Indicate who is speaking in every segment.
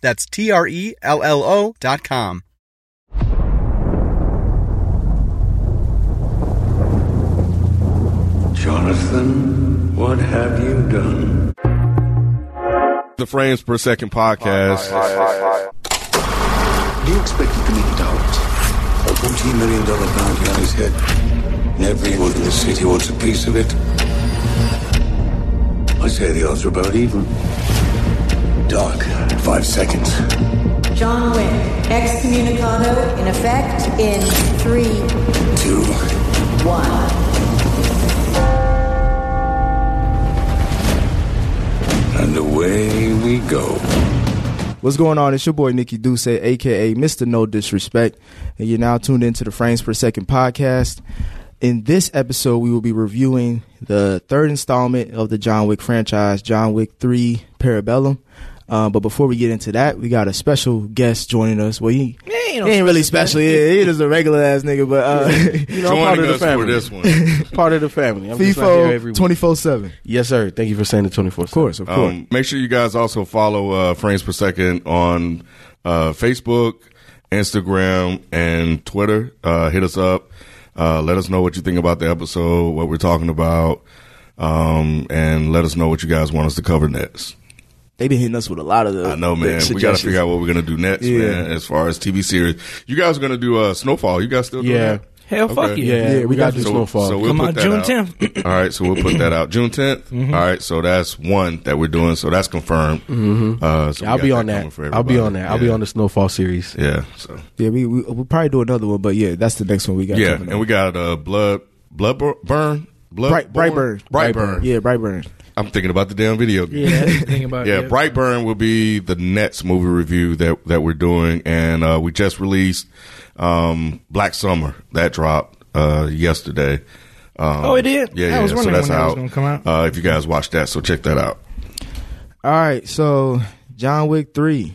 Speaker 1: That's T R E L L O dot com.
Speaker 2: Jonathan, what have you done?
Speaker 3: The Frames Per Second podcast.
Speaker 2: Do you expect to make commit doubt? A $14 million bounty on his head. And everyone in the city wants a piece of it. I say the odds are about even. Doc, five seconds.
Speaker 4: John Wick, excommunicado in effect in three,
Speaker 2: two,
Speaker 4: one.
Speaker 2: And away we go.
Speaker 5: What's going on? It's your boy Nikki Duce, aka Mr. No Disrespect, and you're now tuned into the Frames Per Second podcast. In this episode, we will be reviewing the third installment of the John Wick franchise, John Wick 3 Parabellum. Uh, but before we get into that, we got a special guest joining us. Well, he, he ain't, really special. Yeah, he just a regular ass nigga, but uh,
Speaker 6: You know, I'm part of the
Speaker 3: us for
Speaker 6: family.
Speaker 3: this one.
Speaker 6: part of the family. I'm just right here
Speaker 5: FIFO 24 7.
Speaker 6: Yes, sir. Thank you for saying the 24.
Speaker 5: Of course, of course.
Speaker 3: Um, make sure you guys also follow uh, Frames Per Second on uh, Facebook, Instagram, and Twitter. Uh, hit us up. Uh, let us know what you think about the episode, what we're talking about, um, and let us know what you guys want us to cover next.
Speaker 5: They been hitting us with a lot of the.
Speaker 3: I know, man. We got to figure out what we're gonna do next,
Speaker 5: Yeah.
Speaker 3: man. As far as TV series, you guys are gonna do uh, Snowfall. You guys still doing
Speaker 6: Yeah.
Speaker 3: that?
Speaker 7: Hell, fuck
Speaker 3: Okay.
Speaker 7: yeah.
Speaker 6: Yeah,
Speaker 5: Yeah,
Speaker 6: we,
Speaker 5: we
Speaker 6: got
Speaker 5: got
Speaker 6: to do
Speaker 3: So,
Speaker 6: Snowfall.
Speaker 3: so we'll
Speaker 7: Come on, June
Speaker 3: out.
Speaker 7: 10th.
Speaker 3: All right, so we'll put that out June 10th.
Speaker 6: Mm-hmm.
Speaker 3: All right, so that's one that we're doing. So that's confirmed. Uh, so we
Speaker 6: I'll be on that.
Speaker 3: for
Speaker 6: I'll be
Speaker 3: everybody.
Speaker 6: on that. I'll be on the Snowfall series.
Speaker 3: Yeah. So
Speaker 5: Yeah, we, we, we'll probably do another one, but yeah, that's the next one we got.
Speaker 3: yeah, and we got uh, blood blood Bur- burn blood
Speaker 5: Bright, Brightburn.
Speaker 3: Brightburn.
Speaker 5: Yeah, Brightburn.
Speaker 3: I'm thinking about the damn video game.
Speaker 7: Yeah, that's the about
Speaker 3: Yeah, Brightburn will be the next movie review that that we're doing, and uh, we just released um, Black Summer that dropped uh, yesterday. Um,
Speaker 7: Oh, it did?
Speaker 3: Yeah,
Speaker 7: I
Speaker 3: yeah.
Speaker 7: was
Speaker 3: so
Speaker 7: wondering
Speaker 3: that's
Speaker 7: when that
Speaker 3: out.
Speaker 7: come out.
Speaker 3: Uh, if you guys watch that, so check that out.
Speaker 5: All right, so John Wick 3.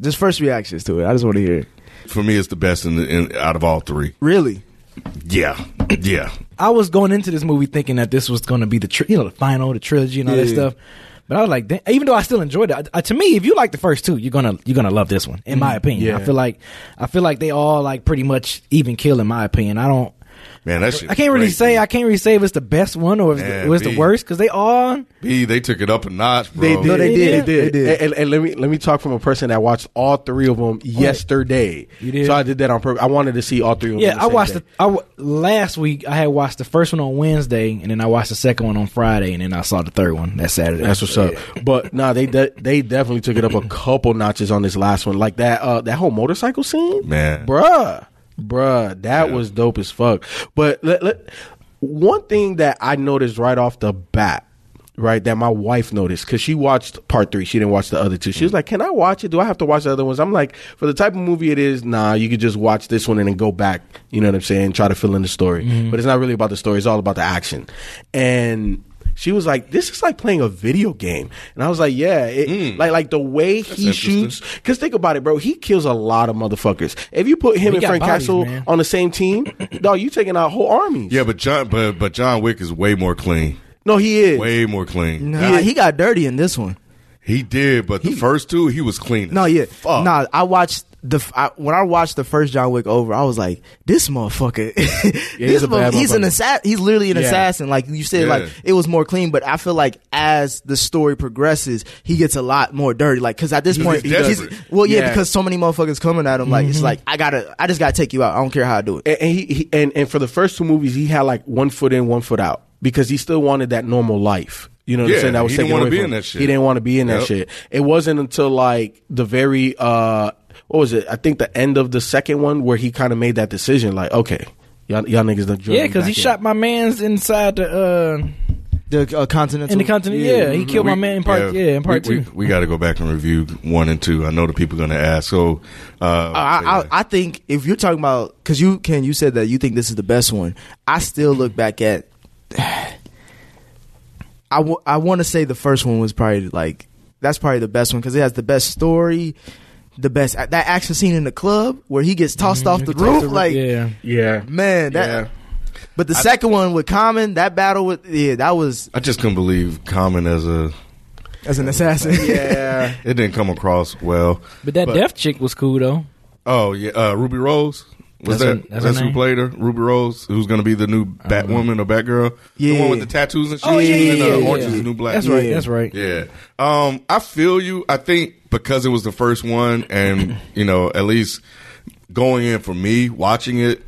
Speaker 5: Just first reactions to it. I just want to hear it.
Speaker 3: For me, it's the best in, the, in out of all three.
Speaker 5: Really?
Speaker 3: Yeah, yeah.
Speaker 7: I was going into this movie thinking that this was going to be the tri- you know the final, the trilogy, and all that
Speaker 5: Yeah.
Speaker 7: stuff. But I was like, damn- even though I still enjoyed it, uh, to me, if you like the first two, you're gonna you're gonna love this one. In my opinion,
Speaker 6: Yeah.
Speaker 7: I feel like I feel like they all like pretty much even kill. In my opinion, I don't.
Speaker 3: Man, that shit.
Speaker 7: I can't really
Speaker 3: great,
Speaker 7: say. I can't really say if it's the best one or if it's
Speaker 3: Man,
Speaker 7: the, or it's
Speaker 3: B.
Speaker 7: the worst because they all.
Speaker 3: B, they took it up a notch, bro.
Speaker 6: They did.
Speaker 5: No, they did.
Speaker 6: They did.
Speaker 5: They did.
Speaker 6: And, and- and let me let me talk from a person that watched all three of them yesterday.
Speaker 7: You did?
Speaker 6: So I did that on purpose. I wanted to see all three of them.
Speaker 7: Yeah,
Speaker 6: the
Speaker 7: I watched
Speaker 6: day.
Speaker 7: the. I w- last week I had watched the first one on Wednesday, and then I watched the second one on Friday, and then I saw the third one that Saturday.
Speaker 6: That's what's up. But nah, they de- they definitely took it up a couple notches on this last one. Like that uh that whole motorcycle scene,
Speaker 3: Man.
Speaker 6: bruh, bruh, that was dope as fuck. But let, let, one thing that I noticed right off the bat. Right, that my wife noticed because she watched part three. She didn't watch the other two. She was mm. like, "Can I watch it? Do I have to watch the other ones?" I'm like, "For the type of movie it is, nah. You could just watch this one and then go back. You know what I'm saying? Try to fill in the story, mm-hmm. but it's not really about the story. It's all about the action." And she was like, "This is like playing a video game," and I was like, "Yeah, it, hmm. like like the way he shoots. Because think about it, bro. He kills a lot of motherfuckers. If you put him
Speaker 7: He
Speaker 6: and Frank
Speaker 7: bodies,
Speaker 6: Castle
Speaker 7: man.
Speaker 6: on the same team, dog, you taking out whole armies.
Speaker 3: Yeah, but John, but but John Wick is way more clean.
Speaker 6: no, he is.
Speaker 3: Way more clean.
Speaker 5: Nah, he got dirty in this one.
Speaker 3: He did, but the first two, he was clean.
Speaker 5: No, yeah.
Speaker 3: fuck.
Speaker 5: Nah, I watched the f- I, when I watched the first John Wick over, I was like, this motherfucker.
Speaker 6: he's
Speaker 5: this
Speaker 6: a bad
Speaker 5: he's an
Speaker 6: motherfucker.
Speaker 5: assassin. He's literally an
Speaker 6: Yeah.
Speaker 5: assassin. Like you said,
Speaker 3: Yeah.
Speaker 5: like it was more clean, but I feel like as the story progresses, he gets a lot more dirty. Like because at this
Speaker 3: He's
Speaker 5: point,
Speaker 3: desperate.
Speaker 5: well, yeah,
Speaker 6: Yeah.
Speaker 5: because so many motherfuckers coming at him. Like it's mm-hmm. like I gotta, I just gotta take you out. I don't care how I do it.
Speaker 6: and, and he, he and and for the first two movies, he had like one foot in, one foot out because he still wanted that normal life. You know what
Speaker 3: Yeah,
Speaker 6: I'm saying? That was
Speaker 3: he didn't wanna
Speaker 6: away
Speaker 3: be
Speaker 6: from
Speaker 3: in
Speaker 6: him.
Speaker 3: that shit.
Speaker 6: He didn't want to be in that shit. It wasn't until like the very uh what was it? I think the end of the second one where he kind of made that decision. Like, okay, y'all, y'all niggas done.
Speaker 7: yeah, because he shot my man's inside the uh,
Speaker 5: The uh, Continental
Speaker 7: in the continent. Yeah, he killed my man in part. Yeah, in part
Speaker 3: we,
Speaker 7: two.
Speaker 3: We, got to go back and review one and two. I know the people are going to ask. So, uh,
Speaker 5: I, I. I think if you're talking about because you can you said that you think this is the best one. I still look back at. I, w- I want to say the first one was probably like that's probably the best one because it has the best story, the best that action scene in the club where he gets tossed off the
Speaker 7: Mm-hmm. Toss
Speaker 5: roof. like
Speaker 6: Yeah.
Speaker 5: Yeah, man, that.
Speaker 6: Yeah.
Speaker 5: But the second one with Common, that battle with yeah, that was
Speaker 3: I just couldn't believe Common as a.
Speaker 5: as an assassin.
Speaker 6: Yeah.
Speaker 3: It didn't come across well.
Speaker 7: But that
Speaker 3: But-
Speaker 7: deaf chick was cool though.
Speaker 3: Oh yeah, uh, Ruby Rose. Was
Speaker 7: That's her-
Speaker 3: that
Speaker 7: that's
Speaker 3: that's,
Speaker 7: her
Speaker 3: who played her? Ruby Rose, who's going to be the new Batwoman or Batgirl? the
Speaker 5: Yeah.
Speaker 3: one with the tattoos and shit.
Speaker 7: Oh, yeah,
Speaker 3: She's
Speaker 7: yeah,
Speaker 3: in, uh,
Speaker 7: yeah,
Speaker 3: Orange
Speaker 7: yeah.
Speaker 3: is the New Black.
Speaker 7: That's right.
Speaker 5: Yeah.
Speaker 7: That's right.
Speaker 3: Yeah. Um, I feel you. I think because it was the first one and, you know, at least going in for me, watching it,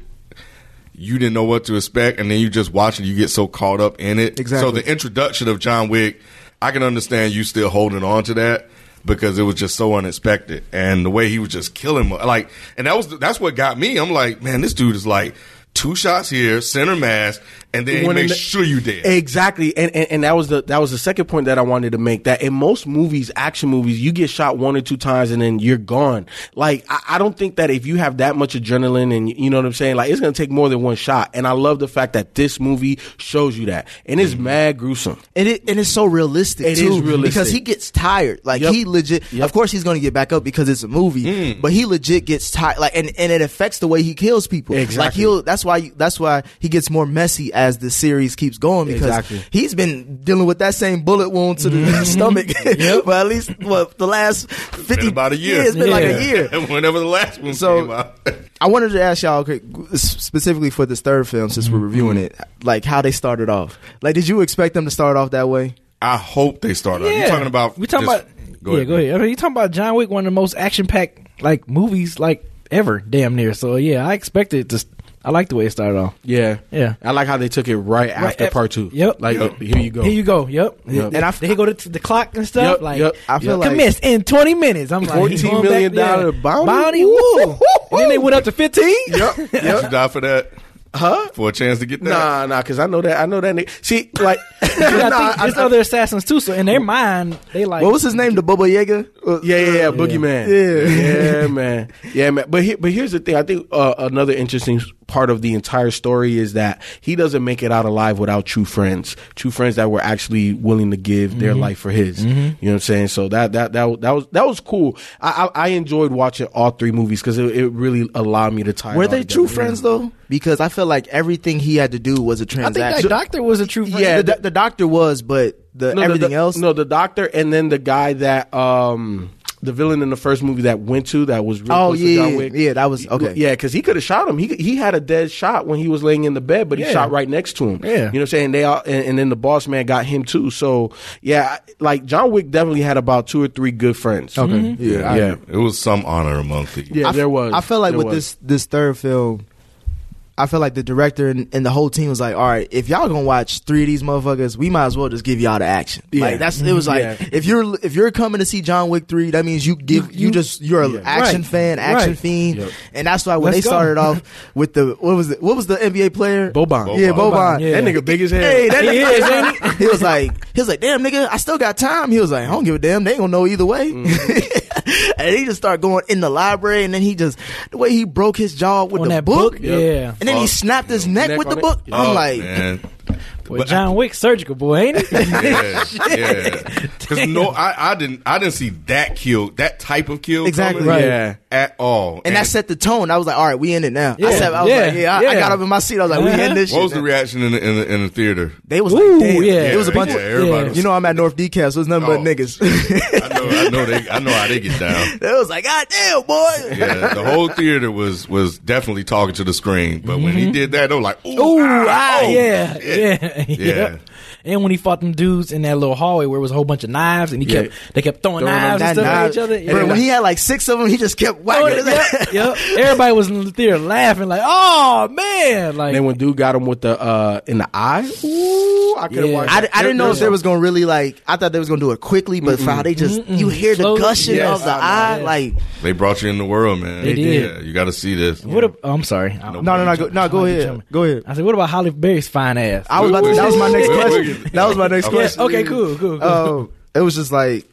Speaker 3: you didn't know what to expect and then you just watch it, you get so caught up in it.
Speaker 5: Exactly.
Speaker 3: So the introduction of John Wick, I can understand you still holding on to that because it was just so unexpected and the way he was just killing like and that was that's what got me. I'm like, man, this dude is like two shots here, center mass, and then he
Speaker 6: One in the-
Speaker 3: sure you did
Speaker 6: Exactly, and, and and that was the that was the second point that I wanted to make. That in most movies, action movies, you get shot one or two times and then you're gone. Like I, I don't think that if you have that much adrenaline and you know what I'm saying, like it's gonna take more than one shot. And I love the fact that this movie shows you that, and it's mad gruesome.
Speaker 5: And it and it's so realistic
Speaker 6: It
Speaker 5: too,
Speaker 6: is realistic.
Speaker 5: because he gets tired. Like
Speaker 6: Yep.
Speaker 5: he legit.
Speaker 6: Yep.
Speaker 5: Of course, he's going to get back up because it's a movie.
Speaker 3: Mm.
Speaker 5: But he legit gets tired. Like and, and it affects the way he kills people. Like he'll. That's why. That's why he gets more messy as the series keeps going because
Speaker 6: Exactly.
Speaker 5: he's been dealing with that same bullet wound to the stomach. well, at least well the last fifty
Speaker 3: Been about a year.
Speaker 5: Yeah, it's been like a year.
Speaker 3: Whenever the last one
Speaker 5: So-
Speaker 3: came out.
Speaker 5: I wanted to ask y'all specifically for this third film since
Speaker 3: Mm-hmm.
Speaker 5: we're reviewing it, like how they started off. Like, did you expect them to start off that way?
Speaker 3: I hope they start out. You're talking about.
Speaker 7: we talking
Speaker 3: just-
Speaker 7: about yeah. Go ahead. I mean, you talking about John Wick, one of the most action packed like movies like ever, damn near. So yeah, I expected to. I like the way it started off.
Speaker 6: Yeah,
Speaker 7: Yeah.
Speaker 6: I like how they took it right, after
Speaker 7: af-
Speaker 6: part two.
Speaker 7: Yep.
Speaker 6: like
Speaker 7: Yep.
Speaker 6: here you go.
Speaker 7: Here you go. Yep.
Speaker 6: Yep.
Speaker 7: And I they go to the clock and stuff.
Speaker 6: Yep,
Speaker 7: Like
Speaker 6: yep.
Speaker 5: I feel like-
Speaker 7: commenced in twenty minutes. I'm like
Speaker 6: $14
Speaker 7: going
Speaker 6: million
Speaker 7: back there.
Speaker 6: dollar bounty?
Speaker 7: Bounty. Woo. and then they went up to fifteen.
Speaker 6: Yep,
Speaker 3: Did you die for that?
Speaker 6: Huh?
Speaker 3: For a chance to get that?
Speaker 6: Nah, nah, because I know that I know that. Nigga. See, like,
Speaker 7: I
Speaker 6: nah,
Speaker 7: think there's other assassins too. So in their mind, they like
Speaker 5: What was his name? The Baba Yaga? Uh,
Speaker 6: Yeah, yeah, yeah, Boogeyman.
Speaker 5: Yeah.
Speaker 6: yeah, man, yeah, man. But he, but here's the thing. I think uh, another interesting part of the entire story is that he doesn't make it out alive without true friends, true friends that were actually willing to give their life for his. You know what I'm saying? So that that that that was that was cool. I I, I enjoyed watching all three movies because it, it really allowed me to tie.
Speaker 5: Were
Speaker 6: it all
Speaker 5: they true
Speaker 6: together.
Speaker 5: friends though? Because I feel like everything he had to do was a
Speaker 7: I think
Speaker 5: transaction.
Speaker 7: that doctor was a true friend.
Speaker 6: Yeah,
Speaker 5: the, the doctor was, but the
Speaker 6: No, the-
Speaker 5: everything
Speaker 6: the-
Speaker 5: else.
Speaker 6: No, the doctor, and then the guy that um the villain in the first movie that went to that was real
Speaker 5: Oh,
Speaker 6: close to
Speaker 5: yeah,
Speaker 6: John Wick.
Speaker 5: yeah, that was- okay.
Speaker 6: Yeah, because he could have shot him. He he had a dead shot when he was laying in the bed, but he
Speaker 7: Yeah.
Speaker 6: shot right next to him.
Speaker 7: Yeah.
Speaker 6: you know what I'm saying. They all and, and then the boss man got him too. So yeah, like John Wick definitely had about two or three good friends. Okay, mm-hmm.
Speaker 5: Yeah, I-
Speaker 6: yeah,
Speaker 3: It was some honor among the.
Speaker 6: yeah.
Speaker 5: I f-
Speaker 6: there was.
Speaker 5: I felt like
Speaker 6: There
Speaker 5: with
Speaker 6: was.
Speaker 5: this this third film, I feel like the director and, and the whole team was like, all right, if y'all gonna watch three of these motherfuckers, we might as well just give y'all the action.
Speaker 6: Yeah.
Speaker 5: Like that's it was like
Speaker 6: Yeah.
Speaker 5: if you're if you're coming to see John Wick three, that means you give you,
Speaker 7: you-
Speaker 5: just you're an
Speaker 6: Yeah.
Speaker 5: action
Speaker 7: Right.
Speaker 5: fan, action
Speaker 7: Right.
Speaker 5: fiend,
Speaker 6: Yep.
Speaker 5: and that's why when
Speaker 7: Let's
Speaker 5: they
Speaker 7: go.
Speaker 5: started off with the what was it what was the NBA player
Speaker 6: Boban.
Speaker 5: Yeah,
Speaker 3: Boban.
Speaker 5: Boban.
Speaker 7: Yeah.
Speaker 6: That nigga big as hell.
Speaker 5: Hey, that
Speaker 7: He
Speaker 5: nigga,
Speaker 7: is, ain't
Speaker 5: he? was like, he was like, damn nigga, I still got time. He was like, I don't give a damn. They ain't gonna know either way.
Speaker 7: Mm-hmm.
Speaker 5: and he just started going in the library, and then he just the way he broke his jaw with
Speaker 7: on
Speaker 5: the
Speaker 7: that
Speaker 5: book,
Speaker 7: book. Yeah.
Speaker 5: And then he uh, snapped his neck,
Speaker 6: Neck
Speaker 5: with the book.
Speaker 6: Yeah.
Speaker 5: I'm
Speaker 3: Oh,
Speaker 5: like,
Speaker 3: man.
Speaker 7: Well,
Speaker 3: But-
Speaker 7: John Wick, surgical boy, ain't it?
Speaker 3: yeah, yeah. Because no, I, I didn't, I didn't see that kill, that type of kill,
Speaker 5: Exactly.
Speaker 3: coming
Speaker 6: Right. Yeah.
Speaker 3: At all.
Speaker 5: and that set the tone. I was like, all right, we in it now. I,
Speaker 7: Yeah,
Speaker 5: said, I was
Speaker 7: yeah,
Speaker 5: like, yeah, I, I got up in my seat. I was like, we in this.
Speaker 3: what
Speaker 5: shit
Speaker 3: was the reaction in the in the, in the theater?
Speaker 5: They was
Speaker 7: Ooh,
Speaker 5: like, damn.
Speaker 7: yeah.
Speaker 5: It was a bunch
Speaker 3: yeah,
Speaker 5: of.
Speaker 3: everybody was-
Speaker 5: You know, I'm at North DCAS, so it's nothing but
Speaker 3: Oh.
Speaker 5: niggas.
Speaker 3: I know, I know, they, I know how they get down.
Speaker 5: they was like, God damn, boy.
Speaker 3: Yeah, the whole theater was was definitely talking to the screen, but when he did that, they were like, "Ooh,
Speaker 7: Ooh,
Speaker 3: ah,
Speaker 7: ah,
Speaker 3: oh,
Speaker 7: yeah, yeah,
Speaker 3: Yeah.
Speaker 7: yeah. And when he fought them dudes in that little hallway where it was a whole bunch of knives, and he
Speaker 6: Yeah.
Speaker 7: kept they kept throwing
Speaker 6: Throwing
Speaker 7: knives and
Speaker 5: that
Speaker 7: stuff at each other.
Speaker 5: Bro, when he had like six of them, he just kept whack
Speaker 7: Oh,
Speaker 5: it in the-
Speaker 7: yep, yep. Everybody was in the theater laughing like, "Oh man!" Like,
Speaker 6: then when dude got him with the uh in the eye, ooh, I could have
Speaker 7: Yeah.
Speaker 6: watched.
Speaker 5: I. I didn't know if
Speaker 6: There-
Speaker 5: they was gonna really like. I thought they was gonna do it quickly, but for how they just you hear the gushing
Speaker 6: Yes.
Speaker 5: of the
Speaker 6: I
Speaker 5: eye,
Speaker 7: Yes.
Speaker 5: like
Speaker 3: They brought you in the world, man.
Speaker 7: They did.
Speaker 3: Yeah, you got to see this.
Speaker 7: what? A, oh, I'm sorry.
Speaker 5: no, no, no, go, no, go ahead, go ahead.
Speaker 7: I said, "What about Halle Berry's fine ass?"
Speaker 5: I was about to, that was my next
Speaker 3: Wait, wait,
Speaker 5: question.
Speaker 3: Wait.
Speaker 5: That was my next
Speaker 3: Okay.
Speaker 5: question.
Speaker 7: okay, cool, cool, cool.
Speaker 5: Um, it was just like,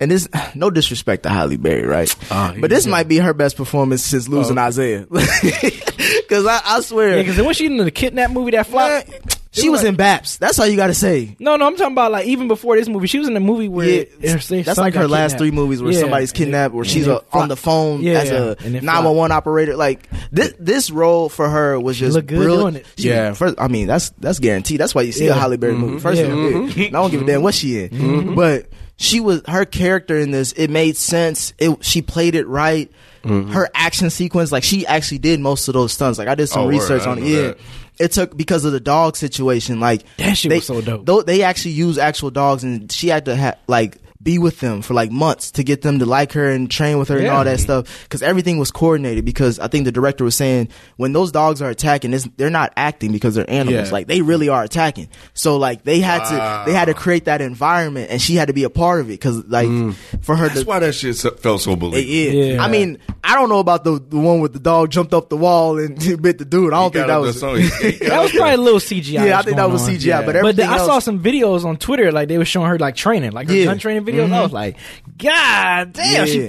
Speaker 5: and this no disrespect to Halle Berry, right?
Speaker 6: Ah,
Speaker 5: but this might be her best performance since losing Isaiah, because I, I swear,
Speaker 7: yeah, because was she in the kidnap movie that flopped?
Speaker 5: Man, she was in Baps. That's all you got to say.
Speaker 7: No, no, I'm talking about like even before this movie, she was in a movie where
Speaker 5: Yeah,
Speaker 7: her- her
Speaker 5: that's like
Speaker 7: got
Speaker 5: her last
Speaker 7: kidnapped.
Speaker 5: three movies where
Speaker 7: Yeah.
Speaker 5: somebody's kidnapped, where she's a, on the phone
Speaker 7: Yeah,
Speaker 5: as a
Speaker 7: and it
Speaker 5: nine one one operator. Like this, this role for her was just
Speaker 7: looked good
Speaker 5: brilliant.
Speaker 7: doing it.
Speaker 5: She-
Speaker 6: Yeah.
Speaker 5: first, I mean that's that's guaranteed. That's why you see a
Speaker 7: Yeah.
Speaker 5: Halle Berry movie. Mm-hmm. First,
Speaker 7: Yeah.
Speaker 5: of all, mm-hmm. yeah. I don't give a damn what she in, mm-hmm. but she was her character in this. It made sense. It she played it right. Mm-hmm. Her action sequence, like she actually did most of those stunts. Like I did some
Speaker 3: Oh,
Speaker 5: research
Speaker 3: I
Speaker 5: on it.
Speaker 3: know
Speaker 5: Yeah.
Speaker 3: that.
Speaker 5: It took because of the dog situation. Like
Speaker 7: That shit
Speaker 5: they,
Speaker 7: was so dope.
Speaker 5: Though they actually use actual dogs, and she had to ha- like be with them for like months to get them to like her and train with her and all that stuff. Because everything was coordinated. Because I think the director was saying when those dogs are attacking, it's, they're not acting because they're animals.
Speaker 6: Yeah.
Speaker 5: Like they really are attacking. So like they had to they had to create that environment, and she had to be a part of it. Because like mm. for her
Speaker 3: That's
Speaker 5: to.
Speaker 3: why that shit so- felt so believable.
Speaker 5: Yeah.
Speaker 7: Yeah.
Speaker 5: I mean, I don't know about the the one with the dog jumped up the wall and bit the dude. I don't
Speaker 3: He
Speaker 5: think that was.
Speaker 3: there, so he- he got
Speaker 7: That was probably a little CGI.
Speaker 5: Yeah, I think that was
Speaker 7: on.
Speaker 5: CGI, but
Speaker 7: But
Speaker 5: everything
Speaker 7: then I saw
Speaker 5: else-
Speaker 7: some videos on Twitter, like they were showing her like training, like her
Speaker 5: Yeah.
Speaker 7: gun training videos. I was like, God damn,
Speaker 5: Yeah.
Speaker 7: she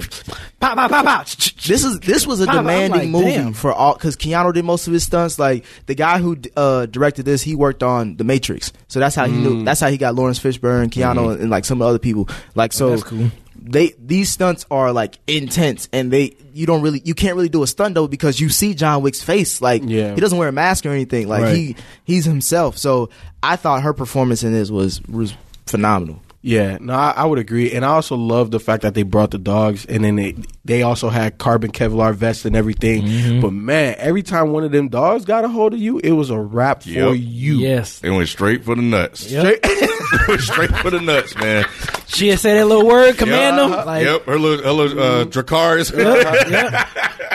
Speaker 7: pop, pop, pop, pop.
Speaker 5: this is this was a
Speaker 7: I'm
Speaker 5: demanding
Speaker 7: like,
Speaker 5: movie
Speaker 7: damn.
Speaker 5: for all because Keanu did most of his stunts. Like the guy who uh, directed this, he worked on The Matrix, so that's how he
Speaker 7: Mm.
Speaker 5: knew. That's how he got Laurence Fishburne, Keanu, and, and, like some other people. Like so,
Speaker 7: Oh, that's cool.
Speaker 5: they these stunts are like intense, and they you don't really you can't really do a stunt though because you see John Wick's face. Like
Speaker 6: Yeah.
Speaker 5: he doesn't wear a mask or anything. Like
Speaker 6: Right.
Speaker 5: he he's himself. So I thought her performance in this was was phenomenal.
Speaker 6: Yeah, no, I, I would agree, and I also love the fact that they brought the dogs, and then they they also had carbon Kevlar vests and everything.
Speaker 5: Mm-hmm.
Speaker 6: But man, every time one of them dogs got a hold of you, it was a wrap for you.
Speaker 7: Yes.
Speaker 3: it went straight for the nuts.
Speaker 7: Yep.
Speaker 3: went straight for the nuts, man.
Speaker 7: She had said that little word, command them.
Speaker 3: Yeah,
Speaker 7: Like,
Speaker 3: yep, her little, her little uh, Dracarys.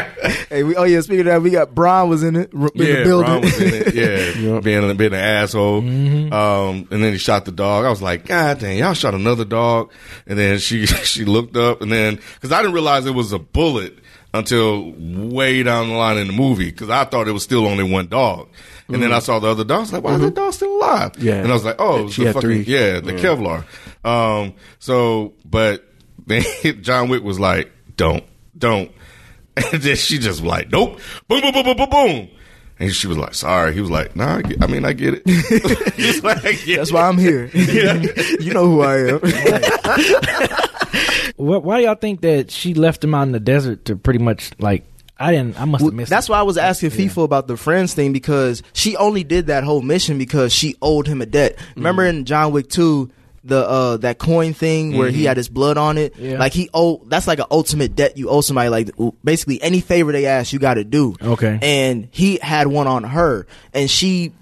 Speaker 5: Hey, we, oh yeah. Speaking of that, we got Bronn was in it in the
Speaker 3: yeah,
Speaker 5: building.
Speaker 3: Bronn was in it. Yeah, being, being an asshole. Um, and then he shot the dog. I was like, God dang, y'all shot another dog. And then she she looked up, and then because I didn't realize it was a bullet until way down the line in the movie because I thought it was still only one dog. And then I saw the other dog. I was like, why is that dog still alive?
Speaker 6: Yeah.
Speaker 3: And I was like, oh,
Speaker 6: She had
Speaker 3: fucking,
Speaker 6: three.
Speaker 3: yeah, the Kevlar. Um, so, but then John Wick was like, don't, don't. And then she just like, nope. Boom, boom, boom, boom, boom, boom. And she was like, sorry. He was like, nah, I, get, I mean, I get it. He's like, I get
Speaker 5: That's
Speaker 3: it.
Speaker 5: why I'm here. you know who I am.
Speaker 7: wh- why do y'all think that she left him out in the desert to pretty much like? I didn't. I must have
Speaker 5: Well,
Speaker 7: missed.
Speaker 5: that's
Speaker 7: it.
Speaker 5: why I was asking FIFA about the friends thing because she only did that whole mission because she owed him a debt. Remember
Speaker 7: Mm-hmm.
Speaker 5: in John Wick 2, the uh that coin thing where he had his blood on it?
Speaker 7: Yeah.
Speaker 5: Like he owe that's like an ultimate debt you owe somebody like basically any favor they ask you got to do.
Speaker 7: Okay.
Speaker 5: And he had one on her and she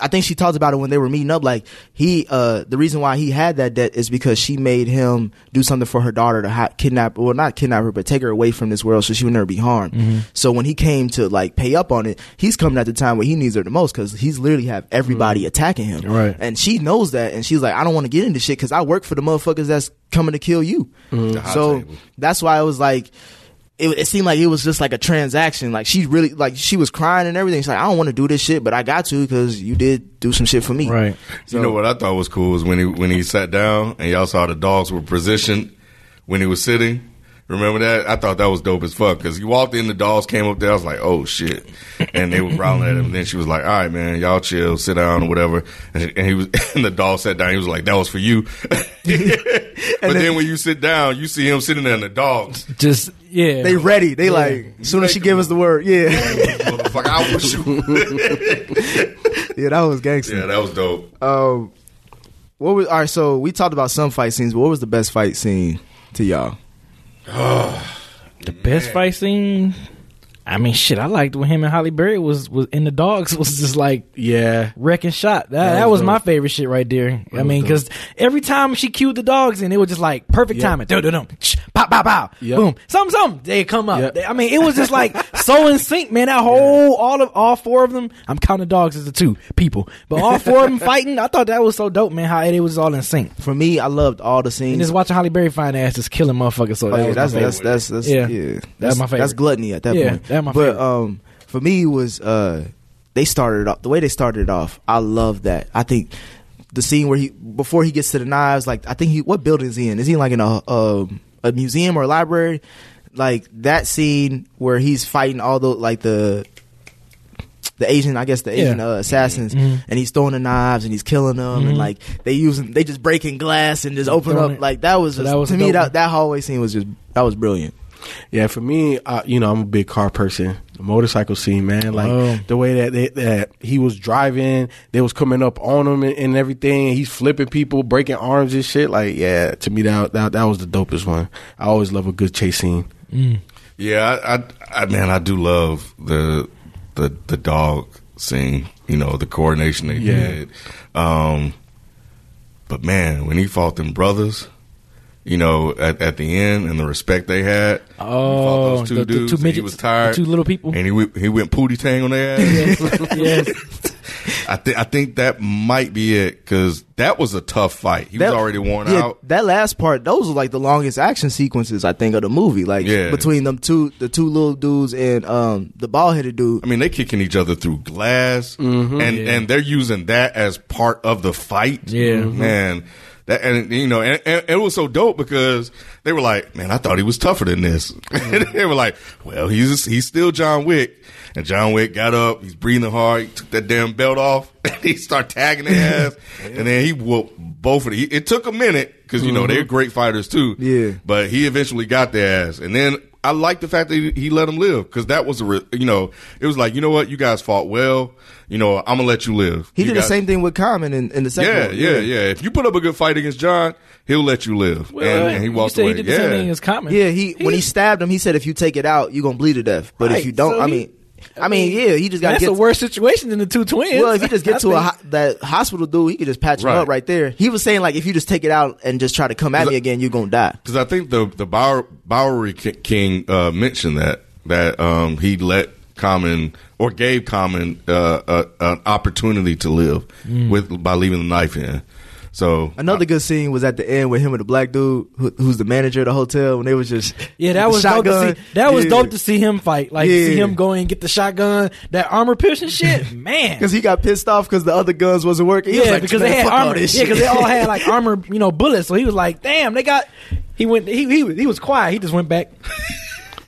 Speaker 5: I think she talked about it when they were meeting up. Like he, uh, the reason why he had that debt is because she made him do something for her daughter to ha- kidnap, well, not kidnap her, but take her away from this world so she would never be harmed.
Speaker 7: Mm-hmm.
Speaker 5: So when he came to like pay up on it, he's coming at the time where he needs her the most because he's literally have everybody attacking him.
Speaker 7: Mm-hmm. Right.
Speaker 5: And she knows that, and she's like, I don't want to get into shit because I work for the motherfuckers that's coming to kill you.
Speaker 7: Mm-hmm.
Speaker 5: So
Speaker 3: table.
Speaker 5: that's why I was like. It, it seemed like it was just like a transaction. Like she really, like she was crying and everything. She's like, I don't want to do this shit, but I got to because you did do some shit for me.
Speaker 7: right.
Speaker 3: you know what I thought was cool was when he when he sat down and y'all saw the dogs were positioned when he was sitting. Remember that? I thought that was dope as fuck because he walked in, the dogs came up there. I was like, oh shit, and they were growling at him. And then she was like, all right, man, y'all chill, sit down or whatever. And, and he was, and the dog sat down. He was like, that was for you. but then, when you sit down, you see him sitting there, and the dogs,
Speaker 7: Just yeah.
Speaker 5: They ready. They like as soon as she give us the word, yeah,
Speaker 3: motherfucker, I will shoot.
Speaker 5: yeah. That was gangster.
Speaker 3: yeah, that was dope.
Speaker 5: Um, what was all right? So we talked about some fight scenes, but what was the best fight scene to y'all?
Speaker 7: the best fight scene. I mean, shit, I liked when him and Halle Berry was was in the dogs was just like
Speaker 6: Yeah.
Speaker 7: wrecking shot. That,
Speaker 6: That
Speaker 7: that
Speaker 6: was
Speaker 7: my favorite shit right there. I mean, because every time she cued the dogs in, it was just like perfect
Speaker 6: Yep.
Speaker 7: timing. Dum dum, sh- pop pop pop,
Speaker 6: Yep.
Speaker 7: boom, something something. They come up.
Speaker 6: Yep.
Speaker 7: They- I mean, it was just like so in sync, man. That whole all of all four of them. I'm counting dogs as the two people, but all four of them fighting. I thought that was so dope, man. How it was all in sync.
Speaker 5: For me, I loved all the
Speaker 7: And
Speaker 5: scenes.
Speaker 7: just watching Halle Berry fine ass just killing motherfuckers. So
Speaker 5: Oh,
Speaker 7: that
Speaker 5: yeah, that's,
Speaker 7: my
Speaker 5: that's that's that's
Speaker 7: Yeah.
Speaker 5: yeah.
Speaker 7: That's
Speaker 5: That's
Speaker 7: my
Speaker 5: That's gluttony at that
Speaker 7: Yeah,
Speaker 5: point.
Speaker 7: My
Speaker 5: but
Speaker 7: favorite.
Speaker 5: um, for me was uh, they started off the way they started off. I love that. I think the scene where he before he gets to the knives, like I think he what building is he in? Is he like in a um a museum or a library? Like that scene where he's fighting all the like the the Asian, I guess the Asian
Speaker 7: Yeah.
Speaker 5: uh, assassins,
Speaker 7: Mhm.
Speaker 5: and he's throwing the knives and he's killing them, and
Speaker 7: Mhm.
Speaker 5: like they using they just breaking glass and just open
Speaker 7: Throwing
Speaker 5: up
Speaker 7: it.
Speaker 5: like that was
Speaker 7: So
Speaker 5: just,
Speaker 7: that was
Speaker 5: to me that that hallway scene was just that was brilliant.
Speaker 6: Yeah, for me, uh, you know, I'm a big car person. The motorcycle scene, man, like
Speaker 7: Oh.
Speaker 6: the way that they, that he was driving, they was coming up on him and, and everything. And he's flipping people, breaking arms and shit. Like, yeah, to me that that that was the dopest one. I always love a good chase scene.
Speaker 3: Yeah, I, I, I man, I do love the the the dog scene. You know, the coordination they
Speaker 6: Yeah.
Speaker 3: did. Um, but man, when he fought them brothers, you know, at, at the end and the respect they had.
Speaker 7: Oh,
Speaker 3: those two
Speaker 7: the- the
Speaker 3: dudes.
Speaker 7: two
Speaker 3: and he was tired.
Speaker 7: the two little people.
Speaker 3: and he went, he went pootie tang on their ass.
Speaker 7: yes, yes.
Speaker 3: I think I think that might be it because that was a tough fight. He
Speaker 5: That-
Speaker 3: was already worn
Speaker 5: yeah,
Speaker 3: out.
Speaker 5: That last part, those were like the longest action sequences I think of the movie. Like
Speaker 3: Yeah.
Speaker 5: between them two, the two little dudes and um the bald headed dude.
Speaker 3: I mean, they kicking each other through glass, and and they're using that as part of the fight.
Speaker 7: Yeah.
Speaker 3: man. That and you know, and, and it was so dope because they were like, "Man, I thought he was tougher than this." Mm-hmm. and they were like, "Well, he's he's still John Wick." And John Wick got up, he's breathing hard, he took that damn belt off, and he started tagging their ass, and then he whooped both of them. It took a minute because you mm-hmm. know they're great fighters too.
Speaker 5: Yeah.
Speaker 3: but he eventually got their ass, and then I like the fact that he, he let him live because that was a re- you know it was like you know what you guys fought well, you know I'm gonna let you live.
Speaker 5: He
Speaker 3: You
Speaker 5: did
Speaker 3: guys-
Speaker 5: the same thing with Common in, in the second
Speaker 3: Yeah,
Speaker 5: one.
Speaker 3: yeah, yeah. If you put up a good fight against John, he'll let you live,
Speaker 7: Well,
Speaker 3: and, and he
Speaker 7: you
Speaker 3: walked
Speaker 7: said
Speaker 3: away.
Speaker 7: He did the
Speaker 3: yeah,
Speaker 7: same thing as Common.
Speaker 5: Yeah, he when he stabbed him, he said if you take it out, you're gonna bleed to death. But if you don't,
Speaker 7: so
Speaker 5: I
Speaker 7: he-
Speaker 5: mean, I mean, yeah, he just got to
Speaker 7: That's
Speaker 5: get.
Speaker 7: a worse situation than the two twins.
Speaker 5: well, if you just get to a
Speaker 7: think.
Speaker 5: ho- that hospital dude, he could just patch him
Speaker 3: Right.
Speaker 5: up right there. He was saying like if you just take it out and just try to come at me again, you're gonna die.
Speaker 3: because I think the the Bower, Bowery King uh, mentioned that that um, he let Common or gave Common uh, a, an opportunity to live
Speaker 7: Mm.
Speaker 3: with by leaving the knife in. So
Speaker 5: Another good scene was at the end with him and the black dude who, who's the manager of the hotel when they was just
Speaker 7: Yeah, that
Speaker 5: the
Speaker 7: was dope to see. That was
Speaker 5: Yeah.
Speaker 7: dope to see him fight. Like to see him go and get the shotgun, that armor piercing shit. Man,
Speaker 5: Because he got pissed off because the other guns wasn't working. He was
Speaker 7: yeah,
Speaker 5: like,
Speaker 7: because they had
Speaker 5: all
Speaker 7: armor. Yeah, because they all had like armor, you know, bullets. So he was like, "Damn, they got." He went. He he, he was quiet. He just went back.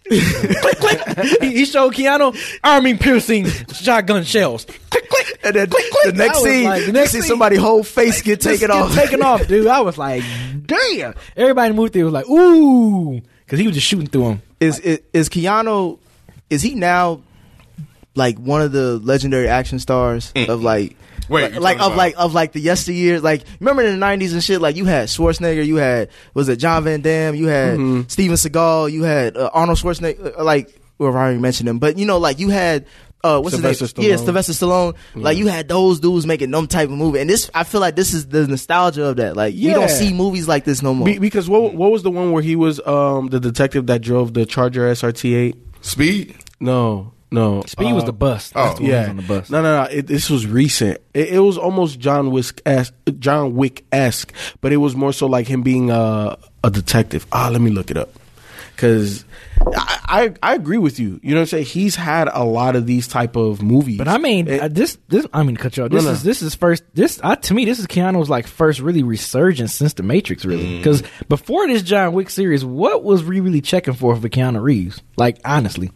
Speaker 7: Click click. He, he showed Keanu arming piercing shotgun shells. Click click.
Speaker 5: And then
Speaker 7: click click.
Speaker 5: the next scene,
Speaker 7: like, the
Speaker 5: you
Speaker 7: next
Speaker 5: see
Speaker 7: scene-
Speaker 5: somebody whole face get
Speaker 7: just
Speaker 5: taken
Speaker 7: get
Speaker 5: off.
Speaker 7: taken off, dude. I was like, damn. Everybody moved there was like, ooh, because he was just shooting through him.
Speaker 5: Is, is is Keanu? Is he now like one of the legendary action stars mm. of like?
Speaker 3: Wait,
Speaker 5: like, like of
Speaker 3: about-
Speaker 5: like of like the yesteryear, like remember in the '90s and shit. Like you had Schwarzenegger, you had was it John Van Damme, you had
Speaker 3: Mm-hmm.
Speaker 5: Steven Seagal, you had uh, Arnold Schwarzenegger. uh, Like, well, I already mentioned him, but you know, like you had uh, what's
Speaker 6: Sylvester
Speaker 5: his name? Yeah,
Speaker 6: Stallone.
Speaker 5: Sylvester Stallone. Like you had those dudes making them type of movie, and this I feel like this is the nostalgia of that. Like you don't see movies like this no more.
Speaker 6: Be, because what what was the one where he was um the detective that drove the Charger SRT8?
Speaker 3: speed.
Speaker 6: No, no.
Speaker 7: Speed was
Speaker 6: uh,
Speaker 7: the bus. That's the
Speaker 6: Yeah,
Speaker 7: was on the bus.
Speaker 6: No, no, no. It, this was recent. It, it was almost John Wick esque, John Wick esque, but it was more so like him being a a detective. Ah, let me look it up because I, I I agree with you. You know what I'm saying? He's had a lot of these type of movies,
Speaker 7: But I mean,
Speaker 6: It-
Speaker 7: uh, this this I mean, to cut you off. This
Speaker 6: No, no.
Speaker 7: is this is first. This uh, to me, this is Keanu's like first really resurgence since the Matrix,
Speaker 6: Mm.
Speaker 7: really. Because before this John Wick series, what was we really checking for for Keanu Reeves? Like honestly,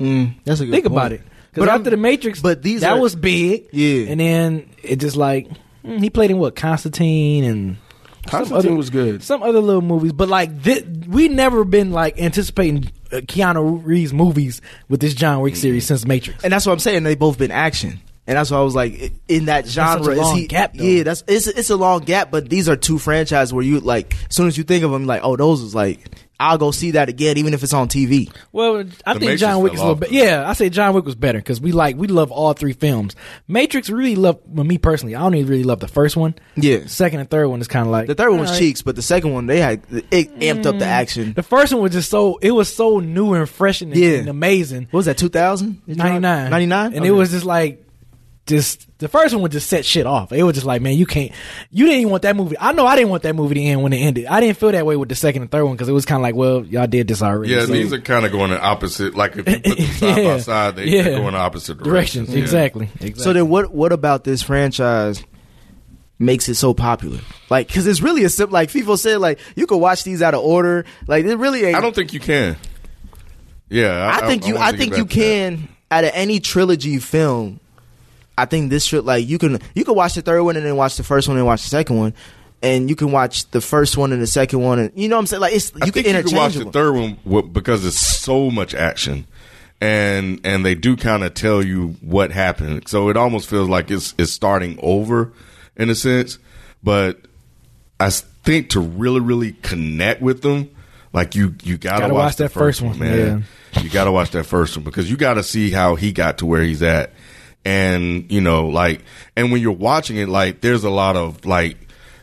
Speaker 5: Mm, that's a good
Speaker 7: think
Speaker 5: point.
Speaker 7: about it. Because
Speaker 5: But I'm-
Speaker 7: after the Matrix,
Speaker 5: but these
Speaker 7: that
Speaker 5: are-
Speaker 7: was big,
Speaker 5: Yeah.
Speaker 7: and then it just like mm, he played in what Constantine and.
Speaker 6: Constantine
Speaker 7: other-
Speaker 6: was good.
Speaker 7: Some other little movies, but like thi- we never been like anticipating uh, Keanu Reeves movies with this John Wick series since Matrix.
Speaker 5: and that's what I'm saying. They both been action. And that's why I was like, in that genre,
Speaker 7: such a
Speaker 5: is he?
Speaker 7: gap, though.
Speaker 5: yeah, that's it's it's a long gap. But these are two franchises where you like, as soon as you think of them, like, oh, those is like, I'll go see that again, even if it's on TV.
Speaker 7: Well, I
Speaker 3: The
Speaker 7: think
Speaker 3: Matrix
Speaker 7: John Wick is a little
Speaker 3: off.
Speaker 7: bit. Yeah, I say John Wick was better because we like we love all three films. Matrix really love. Well, me personally, I don't even really love the first one.
Speaker 5: Yeah.
Speaker 7: Second and third one is kind of like
Speaker 5: The third one was
Speaker 7: all right.
Speaker 5: cheeks, but the second one they had it amped up the mm. action.
Speaker 7: The first one was just so it was so new and fresh and,
Speaker 5: Yeah.
Speaker 7: and amazing.
Speaker 5: What was that? Two thousand?
Speaker 7: Ninety nine,
Speaker 5: Ninety nine.
Speaker 7: and it was just like. Just the first one would just set shit off. It was just like, man, you can't. You didn't even want that movie. I know I didn't want that movie to end when it ended. I didn't feel that way with the second and third one because it was kind of like, well, y'all did this already.
Speaker 3: Yeah,
Speaker 7: So-
Speaker 3: these are kind of going in opposite. Like if you put them side
Speaker 7: Yeah.
Speaker 3: by side, they,
Speaker 7: Yeah.
Speaker 3: they're going in opposite
Speaker 7: directions.
Speaker 3: directions. Yeah.
Speaker 7: Exactly. exactly.
Speaker 5: So then, what what about this franchise makes it so popular? Like, because it's really a simple. Like people said, like you could watch these out of order. Like it really ain't.
Speaker 3: I don't think you can. Yeah,
Speaker 5: I, think you.
Speaker 3: wanna
Speaker 5: I think you
Speaker 3: back to that.
Speaker 5: can. Out of any trilogy film, I think this should like you can you can watch the third one and then watch the first one and watch the second one, and you can watch the first one and the second one and you know what I'm saying like it's
Speaker 3: I
Speaker 5: you can
Speaker 3: think you can watch the third one because it's so much action, and and they do kind of tell you what happened. So it almost feels like it's it's starting over in a sense. But I think to really really connect with them, like you you gotta,
Speaker 7: Gotta
Speaker 3: watch,
Speaker 7: watch that first one,
Speaker 3: man. You gotta watch that first one because you gotta see how he got to where he's at, and you know like and when you're watching it, like there's a lot of like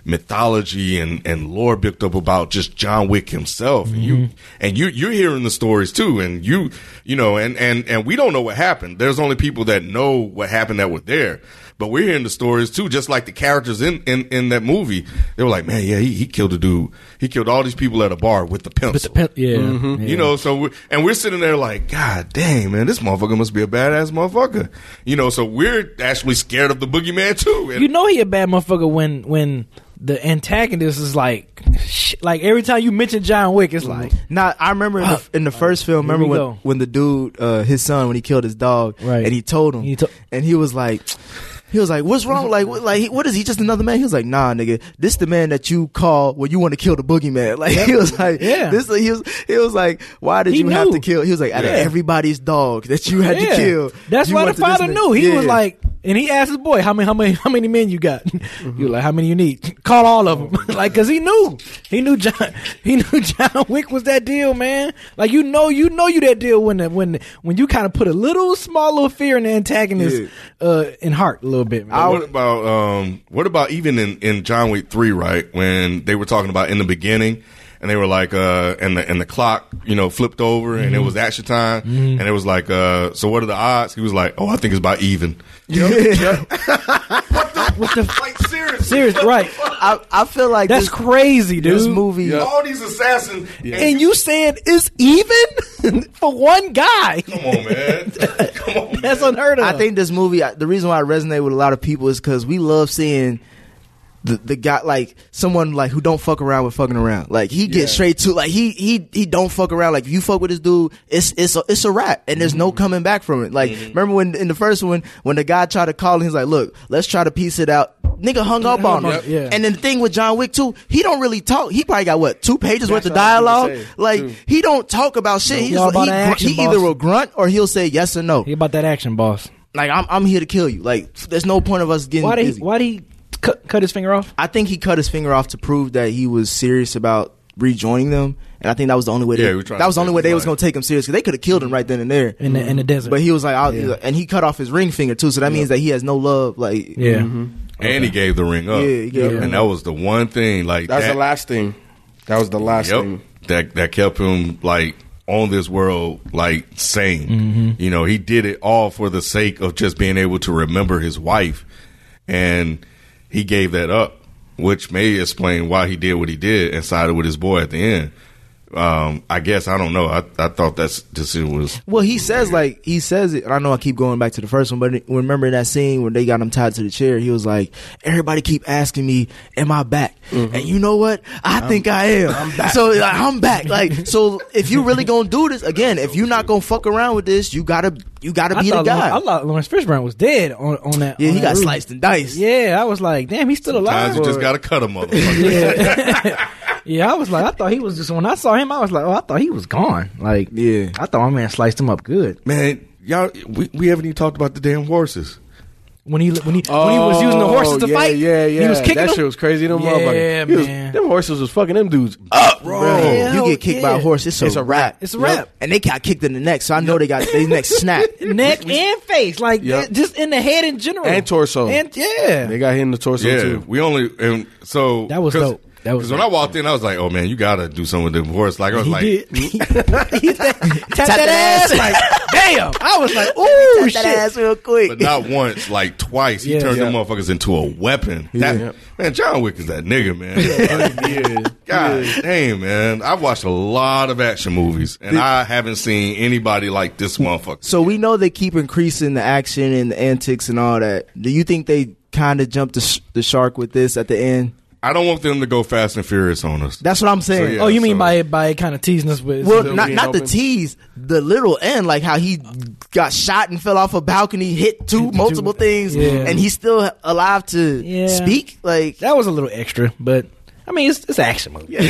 Speaker 3: mythology and, and lore built up about just John Wick himself. And you mm-hmm. and you you're hearing the stories too, and you you know, and, and and we don't know what happened. There's only people that know what happened that were there. But we're hearing the stories too, just like the characters in, in, in that movie. They were like, Man, yeah, he, he killed a dude. He killed all these people at a bar with the pencil.
Speaker 7: With the pen- yeah, yeah.
Speaker 3: You know, so we're, and we're sitting there like, God dang, man, this motherfucker must be a badass motherfucker. You know, so we're actually scared of the boogeyman too. And
Speaker 7: you know he a bad motherfucker when when the antagonist is like, sh- like every time you mention John Wick, it's like,
Speaker 5: Nah, I remember in the, in the first film. Remember when
Speaker 7: go.
Speaker 5: when the dude, uh, his son, when he killed his dog,
Speaker 7: Right.
Speaker 5: and he told him,
Speaker 7: He to-
Speaker 5: and he was like. He was like, "What's wrong? Like, what, like, what is he? Just another man?" He was like, "Nah, nigga, this the man that you call when you want to kill the boogeyman." Like, he was like,
Speaker 7: Yeah.
Speaker 5: this." He was, he was like, "Why did
Speaker 7: He
Speaker 5: you have to kill?" He was like, "Out of everybody's dog that you had
Speaker 7: yeah.
Speaker 5: to kill."
Speaker 7: That's why the
Speaker 5: went to this
Speaker 7: father knew. He
Speaker 5: Yeah.
Speaker 7: was like, and he asked his boy, "How many, how many, how many men you got?"
Speaker 5: Mm-hmm.
Speaker 7: Was like, "How many you need?" Call all of them, like, cause he knew, he knew John, he knew John Wick was that deal, man. Like, you know, you know, you that deal when the, when when you kind of put a little small little fear in the antagonist, uh, in heart a little bit. Man.
Speaker 3: What about um what about even in, in John Wick three, right? When they were talking about in the beginning and they were like uh and the and the clock, you know, flipped over and it was action time and it was like uh so what are the odds? He was like, Oh, I think it's about even.
Speaker 7: what the
Speaker 3: Like seriously.
Speaker 7: serious, right?
Speaker 5: I, I feel like
Speaker 7: That's
Speaker 5: this,
Speaker 7: crazy, dude.
Speaker 5: this movie.
Speaker 3: All these assassins
Speaker 7: And you saying it's even for one guy?
Speaker 3: Come on, man. Come on. Man.
Speaker 7: That's unheard of.
Speaker 5: I think this movie, the reason why it resonated with a lot of people is because we love seeing the the guy like someone like who don't fuck around with fucking around. Like he gets straight to like he he he don't fuck around. Like if you fuck with this dude, it's it's a, it's a wrap, and there's
Speaker 7: Mm-hmm.
Speaker 5: no coming back from it. Like remember when in the first one when the guy tried to call him, he's like, "Look, let's try to piece it out." Nigga hung up on him.
Speaker 7: Yep. Yeah.
Speaker 5: And then the thing with John Wick too, he don't really talk. He probably got what two pages worth of
Speaker 6: what I was
Speaker 5: dialogue.
Speaker 6: say,
Speaker 5: like
Speaker 6: too.
Speaker 5: he don't talk about shit.
Speaker 7: He
Speaker 5: He's
Speaker 7: all
Speaker 5: like, he,
Speaker 7: action,
Speaker 5: he either will grunt or he'll say yes or no
Speaker 7: he about that action, boss.
Speaker 5: like I'm I'm here to kill you. Like there's no point of us getting
Speaker 7: Why did he,
Speaker 5: busy.
Speaker 7: why did he cut, cut his finger off?
Speaker 5: I think he cut his finger off to prove that he was serious about rejoining them, and I think that was the only way.
Speaker 3: Yeah,
Speaker 5: they,
Speaker 3: he was
Speaker 5: that was the only way
Speaker 3: his
Speaker 5: they was gonna take him serious because they could have killed him right then and there.
Speaker 7: in the in the desert.
Speaker 5: But he was like, I'll, and he cut off his ring finger too, so that means that he has no love. Like,
Speaker 7: yeah,
Speaker 3: And he gave the ring up.
Speaker 5: Yeah, he gave the
Speaker 3: and
Speaker 5: ring
Speaker 3: that was the one thing like
Speaker 6: That's
Speaker 3: that,
Speaker 6: the last thing. That was the last
Speaker 3: Yep.
Speaker 6: thing.
Speaker 3: That that kept him like on this world like sane.
Speaker 7: Mm-hmm.
Speaker 3: You know, he did it all for the sake of just being able to remember his wife, and he gave that up, which may explain why he did what he did and sided with his boy at the end. Um, I guess I don't know. I I thought that decision was
Speaker 5: well, he says like he says it. And I know I keep going back to the first one, but remember in that scene when they got him tied to the chair, he was like, "Everybody keep asking me, am I back? And you know what? I think I am. I'm back. So like, I'm back. Like, so if you really gonna do this again, if you're not gonna fuck around with this, you gotta you gotta
Speaker 7: I
Speaker 5: be the guy.
Speaker 7: Laurence, I thought Laurence Fishburne was dead on on that.
Speaker 5: yeah,
Speaker 7: on
Speaker 5: he
Speaker 7: that
Speaker 5: got
Speaker 7: roof.
Speaker 5: sliced and diced.
Speaker 7: Yeah, I was like, damn, he's still alive.
Speaker 3: Sometimes you just got to cut a motherfucker.
Speaker 7: yeah. yeah, I was like, I thought he was just when I saw him, I was like, oh, I thought he was gone. Like,
Speaker 5: Yeah.
Speaker 7: I thought my man sliced him up good.
Speaker 3: Man, y'all, we, we haven't even talked about the damn horses.
Speaker 7: when he when he when he was using the oh, horses to
Speaker 6: Oh, yeah,
Speaker 7: fight.
Speaker 6: Yeah, yeah.
Speaker 7: He was kicking
Speaker 6: that
Speaker 7: them.
Speaker 6: shit was crazy. Them
Speaker 7: Yeah,
Speaker 6: motherfuckers. He was-
Speaker 7: man.
Speaker 6: them horses was fucking them dudes up, bro.
Speaker 5: Bro,
Speaker 7: Yeah,
Speaker 5: you get kicked by a horse, it's a,
Speaker 6: It's a
Speaker 5: wrap.
Speaker 7: It's a
Speaker 5: Yep.
Speaker 7: wrap.
Speaker 5: And they got kicked in the neck, so I know they got their neck snapped.
Speaker 7: neck and face, like
Speaker 6: Yep.
Speaker 7: just in the head in general,
Speaker 6: And torso.
Speaker 7: and yeah.
Speaker 6: They got hit in the torso
Speaker 3: Yeah,
Speaker 6: too.
Speaker 3: we only and so
Speaker 7: That was dope. That was
Speaker 3: because when I walked in, I was like, "Oh man, you gotta do something with the horse." Like I was
Speaker 7: he
Speaker 3: like,
Speaker 7: did. he tap that
Speaker 5: that
Speaker 7: ass
Speaker 5: ass.
Speaker 7: like damn. I was like, ooh
Speaker 5: Tap
Speaker 7: shit.
Speaker 5: that ass real quick.
Speaker 3: but not once, like twice. He
Speaker 7: Yeah.
Speaker 3: turned them motherfuckers into a weapon. That,
Speaker 6: Yeah.
Speaker 3: Man, John Wick is that nigga, man.
Speaker 6: yeah.
Speaker 3: God damn, man. I've watched a lot of action movies, and I haven't seen anybody like this motherfucker.
Speaker 5: So we know they keep increasing the action and the antics and all that. Do you think they kind of jumped the, sh- the shark with this at the end?
Speaker 3: I don't want them to go fast and furious on us.
Speaker 5: That's what I'm saying.
Speaker 3: yeah.
Speaker 7: Oh, you mean
Speaker 3: so-
Speaker 7: by by kind of teasing us with?
Speaker 5: Well,
Speaker 6: Still
Speaker 5: not
Speaker 6: being
Speaker 5: not the tease, the little end, like how he got shot and fell off a balcony, hit two multiple things,
Speaker 7: Yeah.
Speaker 5: and he's still alive to
Speaker 7: Yeah.
Speaker 5: speak. Like
Speaker 7: that was a little extra, but I mean, it's it's an action movie. At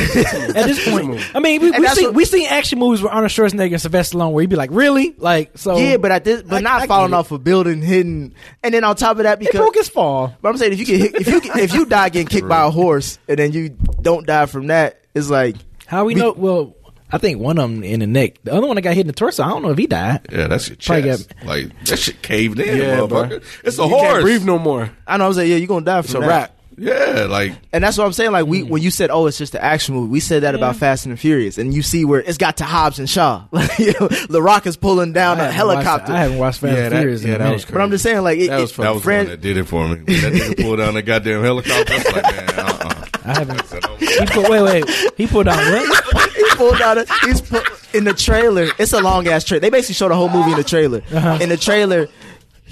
Speaker 7: this point, I mean, we
Speaker 5: And
Speaker 7: we
Speaker 5: that's
Speaker 7: seen
Speaker 5: what-
Speaker 7: we seen action movies with Arnold Schwarzenegger and Sylvester Stallone where he'd be like, really, like so.
Speaker 5: yeah, but at this, but
Speaker 7: I-
Speaker 5: not
Speaker 7: I
Speaker 5: falling
Speaker 7: get it.
Speaker 5: off a building, hidden, and then on top of that,
Speaker 7: It
Speaker 5: because
Speaker 7: broke his fall.
Speaker 5: But I'm saying if you get hit, if you get- if you die getting kicked by a horse and then you don't die from that, it's like
Speaker 7: How we
Speaker 5: We-
Speaker 7: know? Well, I think one of them in the neck. The other one that got hit in the torso. I don't know if he died.
Speaker 3: Yeah, that's your
Speaker 7: Probably
Speaker 3: chest. like that shit caved in,
Speaker 6: Yeah,
Speaker 3: motherfucker.
Speaker 6: bro.
Speaker 3: It's a
Speaker 6: You
Speaker 3: horse.
Speaker 6: can't breathe no more.
Speaker 5: I know I'm saying yeah, you're gonna die from
Speaker 6: It's a
Speaker 5: that.
Speaker 6: wrap.
Speaker 3: Yeah, like
Speaker 5: And that's what I'm saying. Like we, when you said, "Oh, it's just an action movie," we said that about Fast and the Furious, and you see where it's got to Hobbs and Shaw. Like, you know, The Rock is pulling down
Speaker 7: I
Speaker 5: a
Speaker 7: haven't watched-
Speaker 5: helicopter.
Speaker 7: I haven't watched Fast
Speaker 6: Yeah,
Speaker 7: and
Speaker 6: that-
Speaker 7: Furious. in
Speaker 6: yeah,
Speaker 7: a
Speaker 6: that
Speaker 7: minute.
Speaker 6: was crazy.
Speaker 5: but I'm just saying, like, it,
Speaker 6: That was
Speaker 5: it,
Speaker 3: that was
Speaker 5: Fran-
Speaker 3: the one that did it for me. When that nigga pulled down the goddamn helicopter. I was like, man, uh-uh.
Speaker 7: I haven't. He put, wait, wait. He pulled down what?
Speaker 5: he pulled out. A, he's put, in the trailer. It's a long ass trailer. They basically show the whole movie in the trailer.
Speaker 7: Uh-huh.
Speaker 5: In the trailer,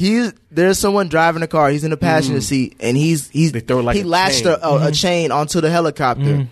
Speaker 5: he's there's someone driving a car. He's in the passenger mm. seat, and he's he's
Speaker 6: They throw like
Speaker 5: he
Speaker 6: a
Speaker 5: latched
Speaker 6: chain.
Speaker 5: a, a, a mm-hmm. chain onto the helicopter. Mm.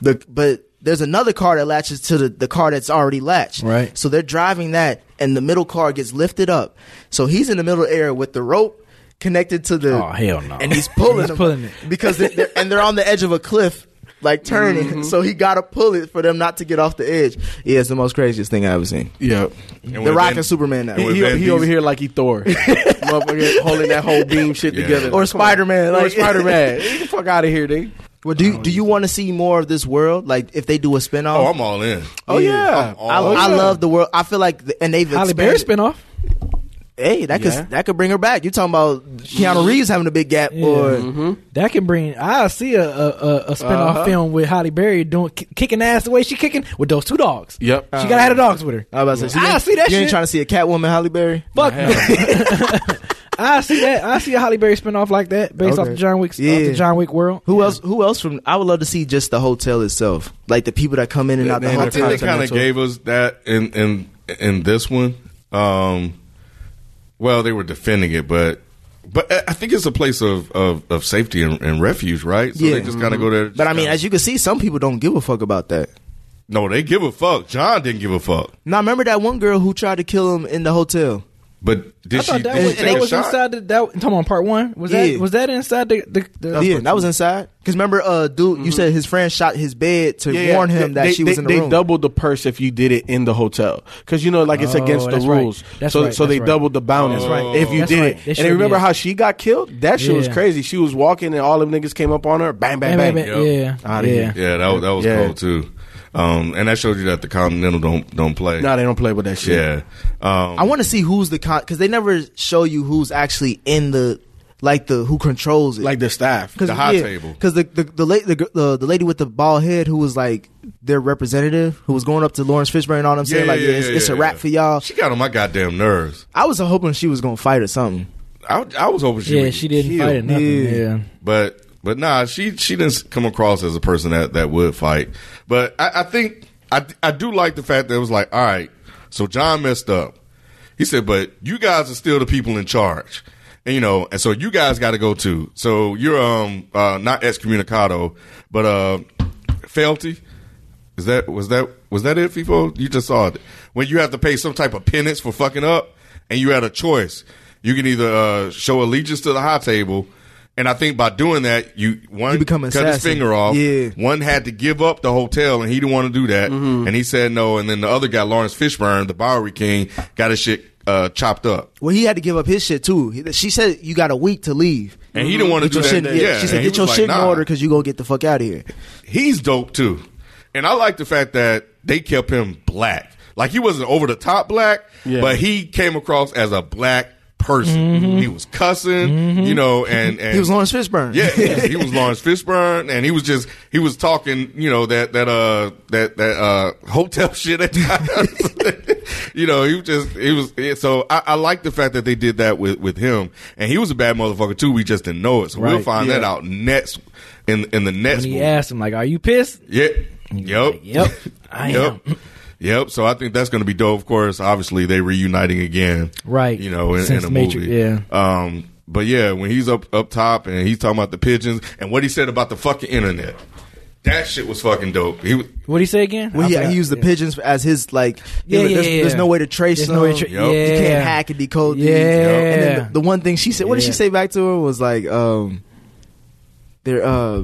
Speaker 5: The but there's another car that latches to the, the car that's already latched.
Speaker 7: Right.
Speaker 5: So they're driving that, and the middle car gets lifted up. So he's in the middle air with the rope connected to the.
Speaker 7: Oh, hell no.
Speaker 5: And he's pulling,
Speaker 7: He's
Speaker 5: them
Speaker 7: pulling it.
Speaker 5: because they're, they're- and they're on the edge of a cliff. Like turning,
Speaker 6: Mm-hmm.
Speaker 5: so he got to pull it for them not to get off the edge. Yeah, it's the most craziest thing I ever seen.
Speaker 6: Yeah.
Speaker 3: And
Speaker 5: The
Speaker 3: when
Speaker 5: Rock
Speaker 3: Vin-
Speaker 5: and Superman now,
Speaker 3: and when
Speaker 6: He, he over here like he Thor, motherfucker holding that whole beam shit
Speaker 3: Yeah.
Speaker 6: together,
Speaker 5: or Spider Man.
Speaker 6: or Spider Man. Get the fuck out of here, dude.
Speaker 5: Well, do you, do you want to see more of this world? Like if they do a spinoff?
Speaker 3: Oh, I'm all in.
Speaker 6: Oh yeah,
Speaker 3: I'm
Speaker 5: I. I love the world. I feel like, the, and they've
Speaker 7: Halle Berry
Speaker 5: expanded-
Speaker 7: spinoff.
Speaker 5: Hey, that
Speaker 6: Yeah.
Speaker 5: could that could bring her back. You talking about Keanu Reeves having a big gap, or
Speaker 7: That can bring. I see a a, a, a spinoff
Speaker 6: Uh-huh.
Speaker 7: film with Halle Berry doing ki- kicking ass the way she kicking with those two dogs.
Speaker 6: Yep.
Speaker 7: She gotta have the dogs with her.
Speaker 5: I was about to say, so you
Speaker 7: I
Speaker 5: ain't-
Speaker 7: see that
Speaker 5: You ain't
Speaker 7: shit.
Speaker 5: trying to see a Catwoman, Halle Berry?
Speaker 7: Fuck no. I see that. I see a Halle Berry spinoff like that based off
Speaker 5: Okay.
Speaker 7: the John Wick, off
Speaker 5: Yeah.
Speaker 7: the John Wick world.
Speaker 5: Who else? Who else from? I would love to see just the hotel itself, like the people that come in and out the
Speaker 6: Yeah,
Speaker 3: I
Speaker 6: the
Speaker 3: think
Speaker 5: hotel.
Speaker 3: they kind of gave us that in in in this one. Um, well, they were defending it, but but I- think it's a place of of, of safety and, and refuge, right? So
Speaker 5: Yeah.
Speaker 3: they just kind of go there.
Speaker 5: But I mean, as you can see, some people don't give a fuck about that.
Speaker 3: no, they give a fuck. John didn't give a fuck,
Speaker 5: Now, remember that one girl who tried to kill him in the hotel?
Speaker 3: But did
Speaker 7: I
Speaker 3: she?
Speaker 7: thought that
Speaker 3: did
Speaker 7: was,
Speaker 3: she take
Speaker 7: that
Speaker 3: a
Speaker 7: was inside the. That, I'm talking about part one. Was
Speaker 5: Yeah.
Speaker 7: that was that inside the the? the
Speaker 5: yeah, that was inside. Because remember, uh, dude, you said his friend shot his bed to
Speaker 6: Yeah,
Speaker 5: warn
Speaker 6: yeah.
Speaker 5: him that
Speaker 6: they,
Speaker 5: she was
Speaker 6: they,
Speaker 5: in the
Speaker 6: they
Speaker 5: room.
Speaker 6: doubled the purse if you did it in the hotel because you know like it's
Speaker 7: Oh,
Speaker 6: against the
Speaker 7: that's right.
Speaker 6: rules.
Speaker 7: That's
Speaker 6: so
Speaker 7: right,
Speaker 6: so
Speaker 7: that's
Speaker 6: they
Speaker 7: right.
Speaker 6: doubled the bounty
Speaker 3: That's right.
Speaker 6: if you
Speaker 7: That's
Speaker 6: did
Speaker 7: right.
Speaker 6: it.
Speaker 7: They
Speaker 6: And remember
Speaker 7: did.
Speaker 6: how she got killed? That shit was crazy. She was walking and all them niggas came up on her. Bang bang bang.
Speaker 7: Bang, bang,
Speaker 3: Yep.
Speaker 7: Yeah,
Speaker 6: Outta
Speaker 7: yeah.
Speaker 3: Yeah, that was, that was
Speaker 6: Yeah.
Speaker 3: cool too. Um, and that showed you that the Continental don't don't play.
Speaker 6: No, they don't play with that shit.
Speaker 3: yeah. Um,
Speaker 5: I want to see who's the con because they never show you who's actually in the like the who controls it.
Speaker 6: Like the staff.
Speaker 3: The high table.
Speaker 5: Because the the the, la- the the the lady with the bald head who was like their representative who was going up to Laurence Fishburne and all them saying like yeah, it's, it's a
Speaker 3: yeah,
Speaker 5: rap
Speaker 3: yeah.
Speaker 5: for y'all.
Speaker 3: She got on my goddamn nerves.
Speaker 5: I was hoping she was gonna fight or something.
Speaker 3: I, I was hoping she
Speaker 7: Yeah,
Speaker 3: would
Speaker 7: she didn't
Speaker 3: kill.
Speaker 7: fight it. Nothing.
Speaker 5: Yeah.
Speaker 7: Yeah.
Speaker 3: But but nah, she she didn't come across as a person that that would fight. But I, I think I I do like the fact that it was like, all right, so John messed up. He said, but you guys are still the people in charge. And you know, and so you guys got to go too. So you're um uh not excommunicado, but uh fealty. Is that was that was that it, FIFO? You just saw it when you have to pay some type of penance for fucking up, and you had a choice. You can either uh, show allegiance to the high table, and I think by doing that, you one
Speaker 5: You become
Speaker 3: cut his finger off.
Speaker 5: Yeah.
Speaker 3: One had to give up the hotel, and he didn't want to do that,
Speaker 5: Mm-hmm.
Speaker 3: and he said no. And then the other guy, Laurence Fishburne, the Bowery King, got his shit uh, chopped up.
Speaker 5: Well, he had to give up his shit too. She said you got a week to leave.
Speaker 3: And he didn't want to do that.
Speaker 5: shit,
Speaker 3: yeah,
Speaker 5: she said
Speaker 3: and
Speaker 5: get your
Speaker 3: was
Speaker 5: shit
Speaker 3: like,
Speaker 5: in
Speaker 3: nah.
Speaker 5: order because you gonna get the fuck out of here.
Speaker 3: He's dope too. And I like the fact that they kept him black. Like he wasn't over the top black,
Speaker 6: Yeah.
Speaker 3: but he came across as a black person. He was cussing, you know, and, and
Speaker 5: He was Laurence Fishburne.
Speaker 3: Yeah, yeah, he was Laurence Fishburne, and he was just he was talking, you know, that that uh that that uh hotel shit at times. you know, he was just he was so I, I like the fact that they did that with with him, and he was a bad motherfucker too. We just didn't know it, so we'll
Speaker 7: Right,
Speaker 3: find that out next in in the next
Speaker 7: When he
Speaker 3: movie.
Speaker 7: asked him, like, "Are you pissed?"
Speaker 3: Yeah. Yep.
Speaker 7: Yep, I
Speaker 3: yep.
Speaker 7: am.
Speaker 3: Yep. So I think that's going to be dope. Of course, obviously they reuniting again.
Speaker 7: Right.
Speaker 3: You know, in,
Speaker 7: Since
Speaker 3: in a
Speaker 7: Matrix,
Speaker 3: movie.
Speaker 7: yeah.
Speaker 3: Um. But yeah, when he's up up top and he's talking about the pigeons and what he said about the fucking internet, that shit was fucking dope. He was.
Speaker 7: What did he say again?
Speaker 5: Well, yeah, he used the
Speaker 7: Yeah.
Speaker 5: pigeons as his like.
Speaker 7: Yeah,
Speaker 5: there's,
Speaker 7: yeah,
Speaker 5: there's
Speaker 7: yeah.
Speaker 5: no way to trace
Speaker 7: There's
Speaker 5: them.
Speaker 7: no way tra-
Speaker 3: Yep.
Speaker 5: You can't hack and decode these.
Speaker 7: Yeah.
Speaker 5: And then the, the one thing she said, what did she say back to her was like, um, there, uh,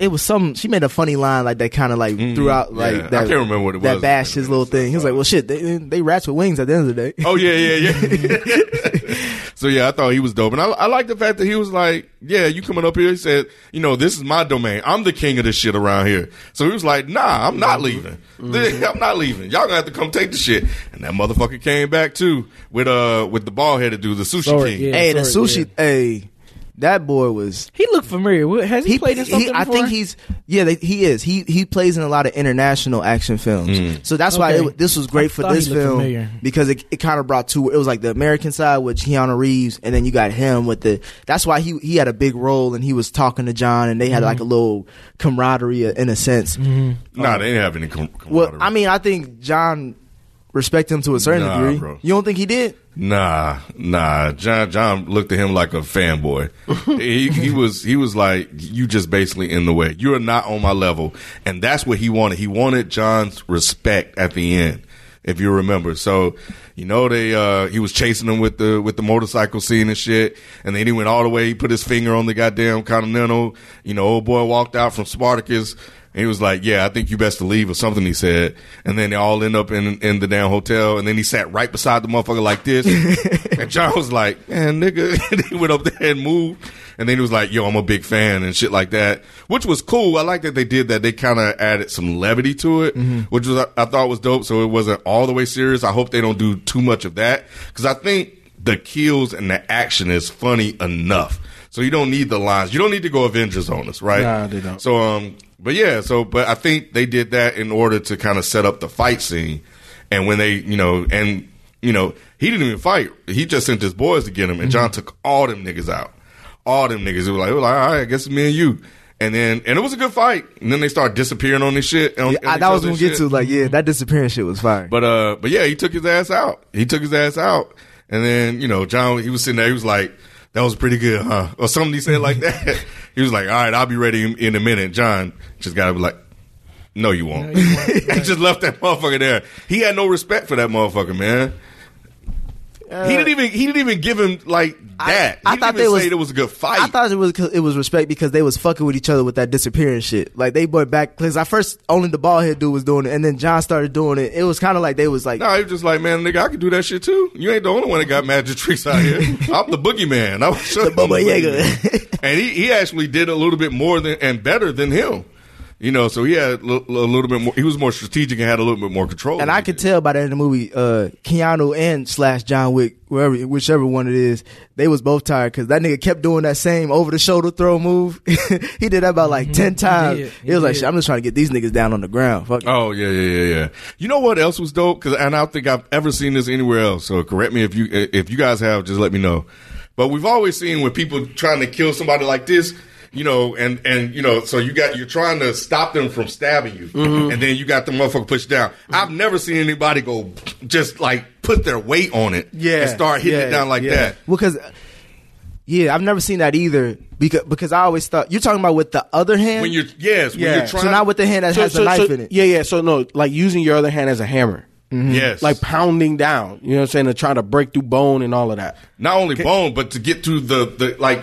Speaker 5: it was some. She made a funny line like that, kind of like throughout, like
Speaker 3: Mm-hmm. Yeah. I can't remember what it
Speaker 5: That
Speaker 3: was.
Speaker 5: That bashed his little thing. He was like, "Well, shit, they, they rats with wings at the end of the day."
Speaker 3: Oh yeah, yeah, yeah. so yeah, I thought he was dope, and I, I like the fact that he was like, "Yeah, you coming up here?" He said, "You know, this is my domain. I'm the king of this shit around here." So he was like, "Nah, I'm not leaving. I'm not leaving. Y'all gonna have to come take the shit." And that motherfucker came back too with uh with the bald headed dude, the sushi
Speaker 7: Sorry,
Speaker 3: king.
Speaker 7: yeah.
Speaker 5: hey, the
Speaker 7: sorry,
Speaker 5: sushi. Hey, that boy was.
Speaker 7: He looked familiar. Has he, played in something
Speaker 5: I
Speaker 7: before?
Speaker 5: think he's yeah. They, he is. He he plays in a lot of international action films. Hmm. So that's why it, this was great
Speaker 7: I
Speaker 5: for this film
Speaker 7: familiar.
Speaker 5: because it, it kind of brought two. It was like the American side with Keanu Reeves, and then you got him with the. That's why he he had a big role and he was talking to John, and they had like a mm-hmm. little camaraderie in a sense. Mm-hmm.
Speaker 3: Nah, they didn't have any. Com-
Speaker 5: Well. I mean, I think John respect him to a certain
Speaker 3: Nah,
Speaker 5: degree.
Speaker 3: bro.
Speaker 5: You don't think he did?
Speaker 3: Nah, nah. John John looked at him like a fanboy. he he was he was like, you just basically in the way. You are not on my level, and that's what he wanted. He wanted John's respect at the end, if you remember. So, you know, they uh he was chasing him with the with the motorcycle scene and shit, and then he went all the way. He put his finger on the goddamn Continental. You know, old boy walked out from Spartacus. And he was like, "Yeah, I think you best to leave," or something. He said, and then they all end up in in the damn hotel. And then he sat right beside the motherfucker like this. and John was like, "Man, nigga," and he went up there and moved. And then he was like, "Yo, I'm a big fan," and shit like that, which was cool. I like that they did that. They kind of added some levity to it, which was I, I thought was dope. So it wasn't all the way serious. I hope they don't do too much of that because I think the kills and the action is funny enough. So you don't need the lines. You don't need to go Avengers on us, right?
Speaker 6: Nah, they don't.
Speaker 3: So um, but yeah, so but I think they did that in order to kind of set up the fight scene, and when they, you know, and you know, he didn't even fight. He just sent his boys to get him, and John took all them niggas out, all them niggas. It was like, it was like, all right, I guess it's me and you. And then, and it was a good fight. And then they start disappearing on this shit. On,
Speaker 5: Yeah,
Speaker 3: on
Speaker 5: I, that was gonna get
Speaker 3: shit.
Speaker 5: to like yeah, that disappearing shit was fire.
Speaker 3: But uh, but yeah, he took his ass out. He took his ass out, and then you know, John, he was sitting there. He was like, "That was pretty good, huh?" Or something he said like that. he was like, "All right, I'll be ready in, a minute." John just got to be like, "No, you won't." he just left that motherfucker there. He had no respect for that motherfucker, man. Uh, he didn't even he didn't even give him like that.
Speaker 5: I
Speaker 3: he
Speaker 5: thought
Speaker 3: didn't
Speaker 5: they
Speaker 3: even
Speaker 5: was-
Speaker 3: say it was a good fight.
Speaker 5: I thought it was it was respect because they was fucking with each other with that disappearing shit. Like they went back because I first only the bald head dude was doing it, and then John started doing it. It was kind of like they was like,
Speaker 3: No, he was just like, man, nigga, I can do that shit too. You ain't the only one that got magic tricks out here. I'm the boogeyman. I was
Speaker 5: The Yaga.
Speaker 3: and he, he actually did a little bit more than and better than him. You know, so he had a little bit more. He was more strategic and had a little bit more control.
Speaker 5: and I could
Speaker 3: did.
Speaker 5: tell by the end of the movie, uh, Keanu and slash John Wick, wherever whichever one it is, they was both tired because that nigga kept doing that same over the shoulder throw move. he did that about like ten times.
Speaker 7: did.
Speaker 5: He was like,
Speaker 7: did.
Speaker 5: "Shit, I'm just trying to get these niggas down on the ground. Fuck.
Speaker 3: Oh yeah, yeah, yeah, yeah. You know what else was dope? Because and I don't think I've ever seen this anywhere else. So correct me if you if you guys have. Just let me know. But we've always seen when people trying to kill somebody like this, you know, and and you know, so you got you're trying to stop them from stabbing you, mm-hmm. and then you got the motherfucker pushed down. Mm-hmm. I've never seen anybody go just like put their weight on it, yeah, and start hitting
Speaker 5: yeah,
Speaker 3: it down like
Speaker 5: yeah.
Speaker 3: that.
Speaker 5: Well, because yeah, I've never seen that either. Because because I always thought you're talking about with the other hand.
Speaker 3: When you're yes, when
Speaker 6: Yeah.
Speaker 3: you're trying,
Speaker 5: so not with the hand that has the knife in it.
Speaker 6: Yeah, yeah. So no, like using your other hand as a hammer, mm-hmm.
Speaker 3: yes,
Speaker 6: like pounding down. You know what I'm saying? To try to break through bone and all of that.
Speaker 3: not only bone, but to get to the the like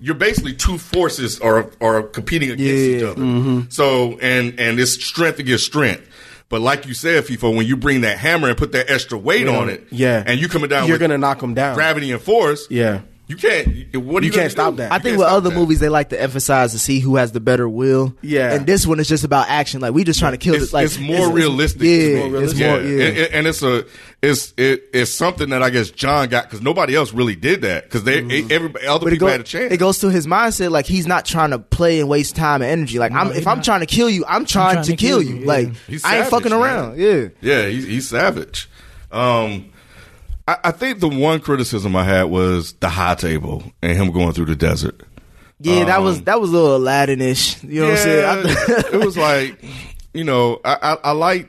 Speaker 3: you're basically two forces are are competing against each
Speaker 5: Yeah.
Speaker 3: other. Mm-hmm. So and and it's strength against strength. But like you said, FIFA, when you bring that hammer and put that extra weight
Speaker 6: Yeah.
Speaker 3: on it,
Speaker 6: Yeah.
Speaker 3: and you coming down,
Speaker 6: You're gonna knock them down.
Speaker 3: Gravity and force,
Speaker 6: Yeah.
Speaker 3: You can't. What are
Speaker 6: You
Speaker 3: you,
Speaker 6: can't stop
Speaker 3: do?
Speaker 6: that.
Speaker 5: I think with other
Speaker 3: that.
Speaker 5: movies they like to emphasize to see who has the better will.
Speaker 6: Yeah.
Speaker 5: and this one is just about action. Like we just trying to kill
Speaker 3: it's,
Speaker 5: it. Like
Speaker 3: it's more realistic.
Speaker 5: Yeah,
Speaker 3: It's
Speaker 6: more
Speaker 5: it's more.
Speaker 3: yeah,
Speaker 5: Yeah,
Speaker 3: And, and- and it's a it's it, it's something that I guess John got because nobody else really did that because they everybody other.
Speaker 5: But it,
Speaker 3: people
Speaker 5: go-
Speaker 3: had a chance.
Speaker 5: it goes to his mindset. Like he's not trying to play and waste time and energy. Like I'm,
Speaker 7: he's
Speaker 5: if I'm trying to kill you, I'm trying,
Speaker 7: trying
Speaker 5: to,
Speaker 7: to
Speaker 5: kill
Speaker 7: kill
Speaker 5: you.
Speaker 7: you, yeah.
Speaker 5: Like
Speaker 3: He's
Speaker 5: I ain't
Speaker 3: savage,
Speaker 5: fucking
Speaker 3: man.
Speaker 5: around. Yeah.
Speaker 3: Yeah, he's, he's savage. Um, I, I think the one criticism I had was the high table and him going through the desert.
Speaker 5: Yeah, that
Speaker 3: Um,
Speaker 5: was that was a little Aladdin-ish. You know what I'm saying? I-
Speaker 3: it was like, you know, I, I, I like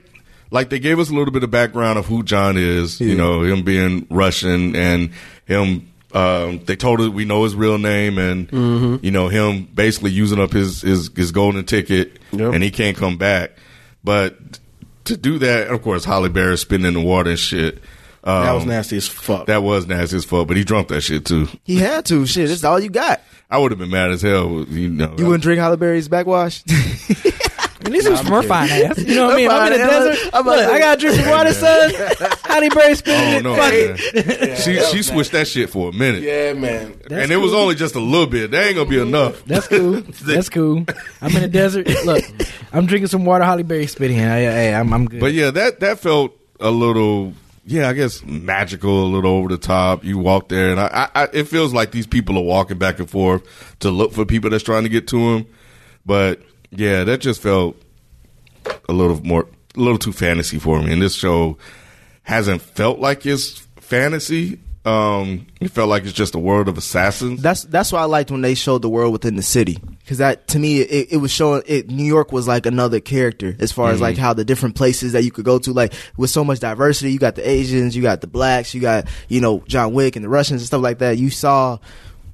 Speaker 3: like they gave us a little bit of background of who John is. You know, him being Russian and him. Um, they told us we know his real name and
Speaker 5: Mm-hmm.
Speaker 3: you know him basically using up his his, his golden ticket
Speaker 6: Yep.
Speaker 3: and he can't come back. But to do that, of course, Halle Berry spitting in the water and shit. Um,
Speaker 6: That was nasty as fuck.
Speaker 3: That was nasty as fuck, but he drunk that shit too.
Speaker 5: he had to. Shit, this is all you got.
Speaker 3: I would have been mad as hell. You know,
Speaker 5: You wouldn't drink Halle Berry's backwash.
Speaker 7: At least it was from fine ass. You know what I mean? I'm in the
Speaker 5: I'm
Speaker 7: desert.
Speaker 5: I'm
Speaker 7: Look,
Speaker 5: to-
Speaker 7: I got to drink some water, son. Halle Berry
Speaker 3: Oh
Speaker 7: spinning it.
Speaker 3: no,
Speaker 7: Fuck
Speaker 3: man.
Speaker 7: it.
Speaker 3: she she switched that shit for a minute.
Speaker 6: yeah, man.
Speaker 3: and it was only just a little bit. That ain't gonna be enough.
Speaker 7: That's cool. That's cool. I'm in the desert. Look, I'm drinking some water. Halle Berry spitting. Hey, hey, I'm, I'm good.
Speaker 3: But yeah, that that felt a little, yeah, I guess magical, a little over the top. You walk there, and I, I, it feels like these people are walking back and forth to look for people that's trying to get to them. But yeah, that just felt a little more, a little too fantasy for me. And this show hasn't felt like it's fantasy. Um, it felt like it's just a world of assassins.
Speaker 5: That's that's why I liked when they showed the world within the city because that to me it, it was showing it. New York was like another character as far as like how the different places that you could go to. Like with so much diversity, you got the Asians, you got the blacks, you got you know John Wick and the Russians and stuff like that. You saw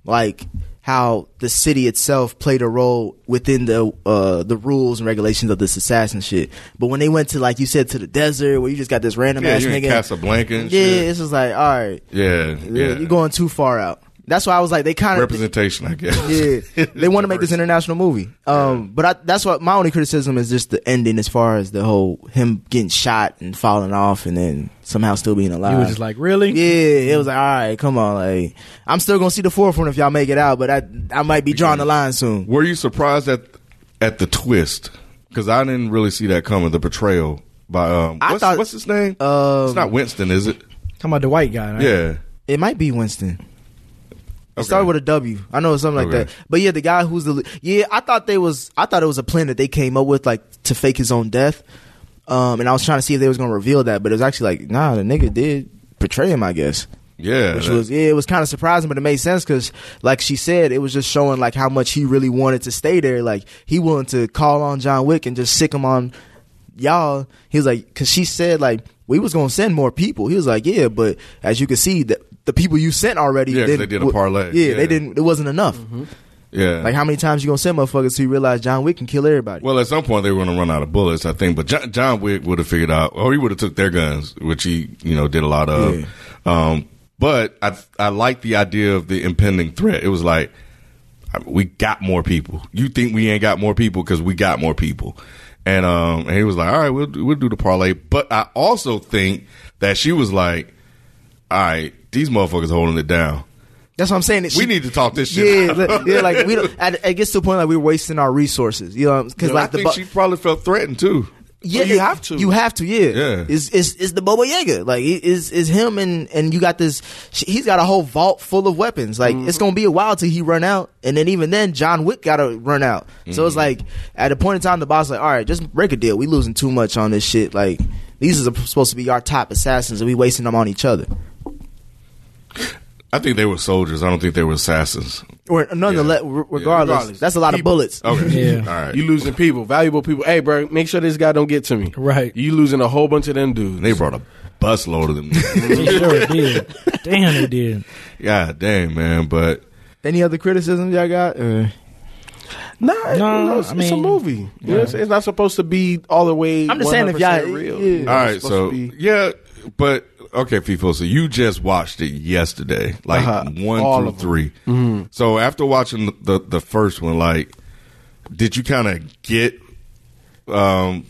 Speaker 5: like how the city itself played a role within the uh the rules and regulations of this assassin shit. But when they went to like you said to the desert where you just got this random
Speaker 3: yeah,
Speaker 5: ass nigga,
Speaker 3: Casablanca and
Speaker 5: yeah,
Speaker 3: shit.
Speaker 5: it's just like all right,
Speaker 3: yeah.
Speaker 5: yeah. you're going too far out. That's why I was like, they kind of
Speaker 3: representation, I guess.
Speaker 5: yeah, they want to make this international movie. Um, but I, that's what my only criticism is just the ending, as far as the whole him getting shot and falling off, and then somehow still being alive.
Speaker 7: you were just like, really?
Speaker 5: yeah, it was like, all right, come on, like I'm still gonna see the fourth one if y'all make it out, but I I might be drawing the line soon.
Speaker 3: Were you surprised at at the twist? Because I didn't really see that coming. The betrayal by um,
Speaker 5: I
Speaker 3: what's,
Speaker 5: thought-
Speaker 3: what's his name?
Speaker 5: Um,
Speaker 3: it's not Winston, is it?
Speaker 7: Talking about the white guy. Right?
Speaker 3: Yeah.
Speaker 5: It might be Winston. It
Speaker 3: Okay.
Speaker 5: started with a W. I know something like
Speaker 3: Okay.
Speaker 5: that. But yeah, the guy who's the yeah, I thought they was I thought it was a plan that they came up with like to fake his own death. Um, and I was trying to see if they was gonna reveal that, but it was actually like, nah, the nigga did betray him, I guess.
Speaker 3: Yeah,
Speaker 5: Which
Speaker 3: that-
Speaker 5: was yeah, it was kind of surprising, but it made sense because, like she said, it was just showing like how much he really wanted to stay there. Like he willing to call on John Wick and just sick him on y'all. He was like, because she said like we was gonna send more people. He was like, yeah, but as you can see, the the people you sent already,
Speaker 3: Yeah, 'cause
Speaker 5: didn't-
Speaker 3: they did a
Speaker 5: w-
Speaker 3: parlay.
Speaker 5: Yeah,
Speaker 3: Yeah.
Speaker 5: they didn't. It wasn't enough.
Speaker 3: yeah.
Speaker 5: Like how many times you gonna send motherfuckers till you realize John Wick can kill everybody?
Speaker 3: well, at some point they were going to run out of bullets, I think. But John, John Wick would have figured out, or he would have took their guns, which he, you know, did a lot of.
Speaker 5: Yeah.
Speaker 3: Um, but I, I like the idea of the impending threat. It was like, I mean, we got more people. You think we ain't got more people because we got more people. And um, and he was like, all right, we'll we'll do the parlay. But I also think that she was like, all right, these motherfuckers holding it down.
Speaker 5: That's what I'm saying. That
Speaker 3: We need to talk this shit.
Speaker 5: Yeah, yeah, like we don't. At, it gets to a point like we're wasting our resources. You know, because
Speaker 3: I
Speaker 5: like the
Speaker 3: think
Speaker 5: bu-
Speaker 3: she probably felt threatened too.
Speaker 5: Yeah,
Speaker 6: you have to.
Speaker 5: You have to. Yeah.
Speaker 3: Yeah.
Speaker 5: Is is is the Baba Yaga like it is is him and and you got this? He's got a whole vault full of weapons. Like
Speaker 3: Mm-hmm.
Speaker 5: it's gonna be a while till he run out, and then even then John Wick got to run out. So
Speaker 3: Mm-hmm.
Speaker 5: it's like at a point in time, the boss like, all right, just break a deal. We losing too much on this shit. Like these are supposed to be our top assassins, and we wasting them on each other.
Speaker 3: I think they were soldiers. I don't think they were assassins.
Speaker 5: Or nonetheless,
Speaker 3: Yeah.
Speaker 5: re- regardless,
Speaker 6: regardless.
Speaker 5: that's a lot of bullets.
Speaker 3: Okay.
Speaker 7: Yeah.
Speaker 3: All right.
Speaker 6: You losing people, valuable people. Hey, bro, make sure this guy don't get to me.
Speaker 7: Right.
Speaker 6: You losing a whole bunch of them dudes.
Speaker 3: they brought a busload of them.
Speaker 7: They sure did. Damn, they did.
Speaker 3: God damn, man. But
Speaker 5: Any other criticisms y'all got? Uh,
Speaker 6: Nah,
Speaker 7: No,
Speaker 6: no, it's,
Speaker 7: I
Speaker 6: it's a
Speaker 7: mean-
Speaker 6: movie. You know, it's, it's not supposed to be all the way.
Speaker 5: I'm just saying if y'all-
Speaker 6: real.
Speaker 5: yeah.
Speaker 6: You know,
Speaker 3: all
Speaker 6: it's
Speaker 3: right,
Speaker 6: supposed
Speaker 3: so yeah, but okay, FIFO. So you just watched it yesterday, like
Speaker 6: Uh-huh.
Speaker 3: one
Speaker 6: All
Speaker 3: through 3
Speaker 5: Mm-hmm.
Speaker 3: So after watching the, the the first one, like, did you kind of get um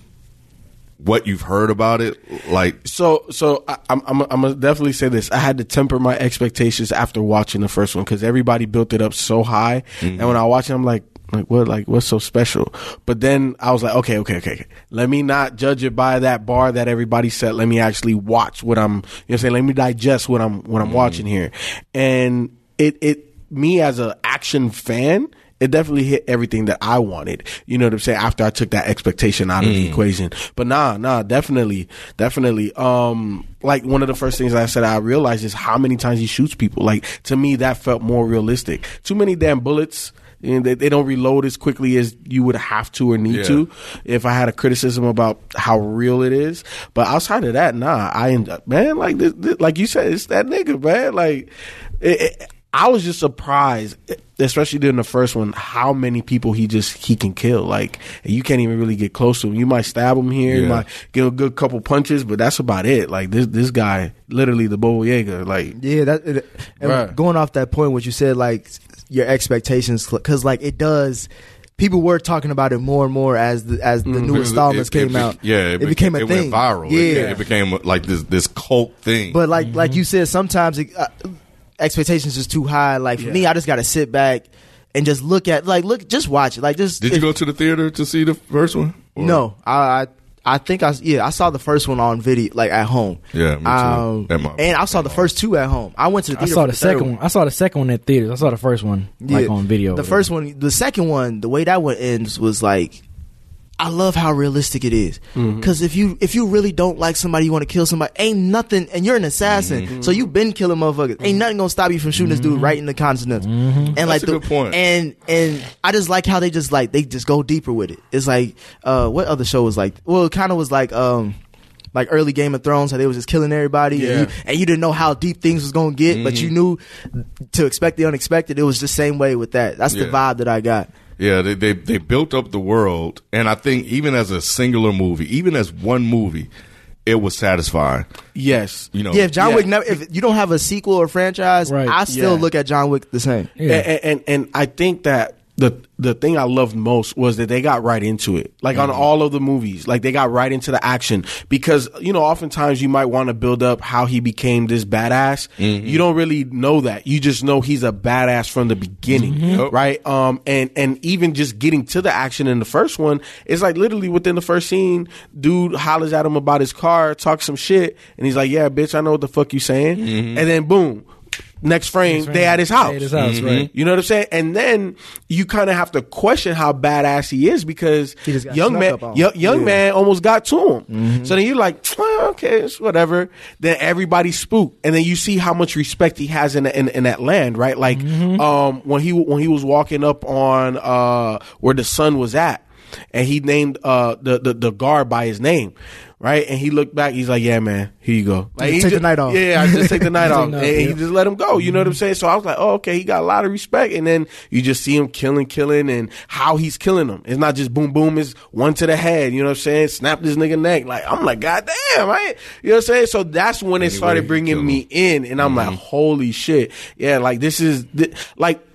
Speaker 3: what you've heard about it? Like,
Speaker 6: So, so I, I'm, I'm, I'm gonna definitely say this. I had to temper my expectations after watching the first one because everybody built it up so high, and when I watch it, I'm like, like what, like what's so special? But then I was like, okay, okay, okay, okay. Let me not judge it by that bar that everybody set. Let me actually watch what I'm. You know, what I'm saying, let me digest what I'm what I'm watching here, and it it me as an action fan. It definitely hit everything that I wanted. You know what I'm saying? After I took that expectation out of the equation. But nah, nah, definitely, definitely. Um, like one of the first things I said I realized is how many times he shoots people. Like to me, that felt more realistic. Too many damn bullets. And they, they don't reload as quickly as you would have to or need
Speaker 3: Yeah.
Speaker 6: to. If I had a criticism about how real it is, but outside of that, nah, I end up, man, like this, this- like you said, it's that nigga, man. Like, it, it- I was just surprised, especially during the first one, how many people he just he can kill. Like, you can't even really get close to him. You might stab him here, you
Speaker 3: Yeah.
Speaker 6: might give a good couple punches, but that's about it. Like this this guy, literally the Baba Yaga, like.
Speaker 5: Yeah, that and
Speaker 6: Right.
Speaker 5: going off that point, what you said, like your expectations, because like it does. People were talking about it more and more as the as the new installments
Speaker 3: Mm-hmm. It- it
Speaker 5: came
Speaker 3: be-
Speaker 5: out.
Speaker 3: Yeah,
Speaker 5: it, became a
Speaker 3: it
Speaker 5: thing.
Speaker 3: went viral.
Speaker 5: Yeah,
Speaker 3: It, it became like this this cult thing.
Speaker 5: but like like you said, sometimes it, uh, expectations is too high. Like for me, I just got to sit back and just look at like look, just watch it. Like just
Speaker 3: Did you go to the theater to see the first one? Or-
Speaker 5: No, I, I I think I yeah I saw the first one on video like at home.
Speaker 3: Yeah, me too.
Speaker 5: Um,
Speaker 3: At my-
Speaker 5: and I saw the first two at home. I went to the
Speaker 7: I saw
Speaker 5: for
Speaker 7: the
Speaker 5: third
Speaker 7: second one. I saw the second one at theaters. I saw the first one like
Speaker 5: Yeah.
Speaker 7: on video.
Speaker 5: The first one, the second one, the way that one ends was like, I love how realistic it is.
Speaker 7: Mm-hmm.
Speaker 5: Because if you if you really don't like somebody, you want to kill somebody, ain't nothing, and you're an assassin,
Speaker 3: Mm-hmm.
Speaker 5: so you've been killing motherfuckers. Ain't nothing gonna stop you from shooting this dude right in the continental.
Speaker 7: Mm-hmm.
Speaker 5: And like
Speaker 3: a
Speaker 5: the,
Speaker 3: good point.
Speaker 5: And and I just like how they just like they just go deeper with it. It's like uh what other show was like? Well, it kind of was like um. Like early Game of Thrones, how they was just killing everybody,
Speaker 6: Yeah.
Speaker 5: and, you, and you didn't know how deep things was gonna get, but
Speaker 3: Mm-hmm.
Speaker 5: you knew to expect the unexpected. It was the same way with that. That's the vibe that I got.
Speaker 3: Yeah, they, they they built up the world, and I think even as a singular movie, even as one movie, it was satisfying.
Speaker 6: Yes,
Speaker 3: You know,
Speaker 5: Yeah, if John
Speaker 6: Yeah.
Speaker 5: Wick never, if you don't have a sequel or franchise,
Speaker 7: Right.
Speaker 5: I still
Speaker 6: Yeah.
Speaker 5: look at John Wick the same.
Speaker 7: Yeah.
Speaker 6: and, and and I think that the the thing I loved most was that they got right into it. Like on mm-hmm. all of the movies, like they got right into the action because you know oftentimes you might want to build up how he became this badass. Mm-hmm. You don't really know that. You just know he's a badass from the beginning, mm-hmm.
Speaker 3: Yep.
Speaker 6: right? Um and and even just getting to the action in the first one, it's like literally within the first scene, dude hollers at him about his car, talks some shit, and he's like, "Yeah, bitch, I know what the fuck you saying," and then boom. Next frame, they at his house.
Speaker 7: At his house, right.
Speaker 6: You know what I'm saying? And then you kind of have to question how badass he is because
Speaker 5: He just got
Speaker 6: young man,
Speaker 5: up on.
Speaker 6: young, young
Speaker 5: Yeah.
Speaker 6: man almost got to him. So then you're like, well, okay, it's whatever. Then everybody spooked, and then you see how much respect he has in in, in that land, right? Like, um, when he when he was walking up on uh where the sun was at, and he named uh the the, the guard by his name. Right, and he looked back. He's like, "Yeah, man, here you go." Like,
Speaker 5: Just
Speaker 6: he
Speaker 5: take the night off.
Speaker 6: Yeah, I just take the night
Speaker 7: Take
Speaker 6: off,
Speaker 7: the
Speaker 6: and
Speaker 7: night off,
Speaker 6: he
Speaker 7: yeah.
Speaker 6: just let him go. You know what I'm saying? So I was like, oh, okay, he got a lot of respect. And then you just see him killing, killing, and how he's killing them. It's not just boom, boom. It's one to the head. You know what I'm saying? Snap this nigga neck. Like I'm like, god damn, right? You know what I'm saying? So that's when it
Speaker 3: Anyway,
Speaker 6: started bringing me in, and I'm
Speaker 3: Mm-hmm.
Speaker 6: like, holy shit, yeah, like this is thi- like.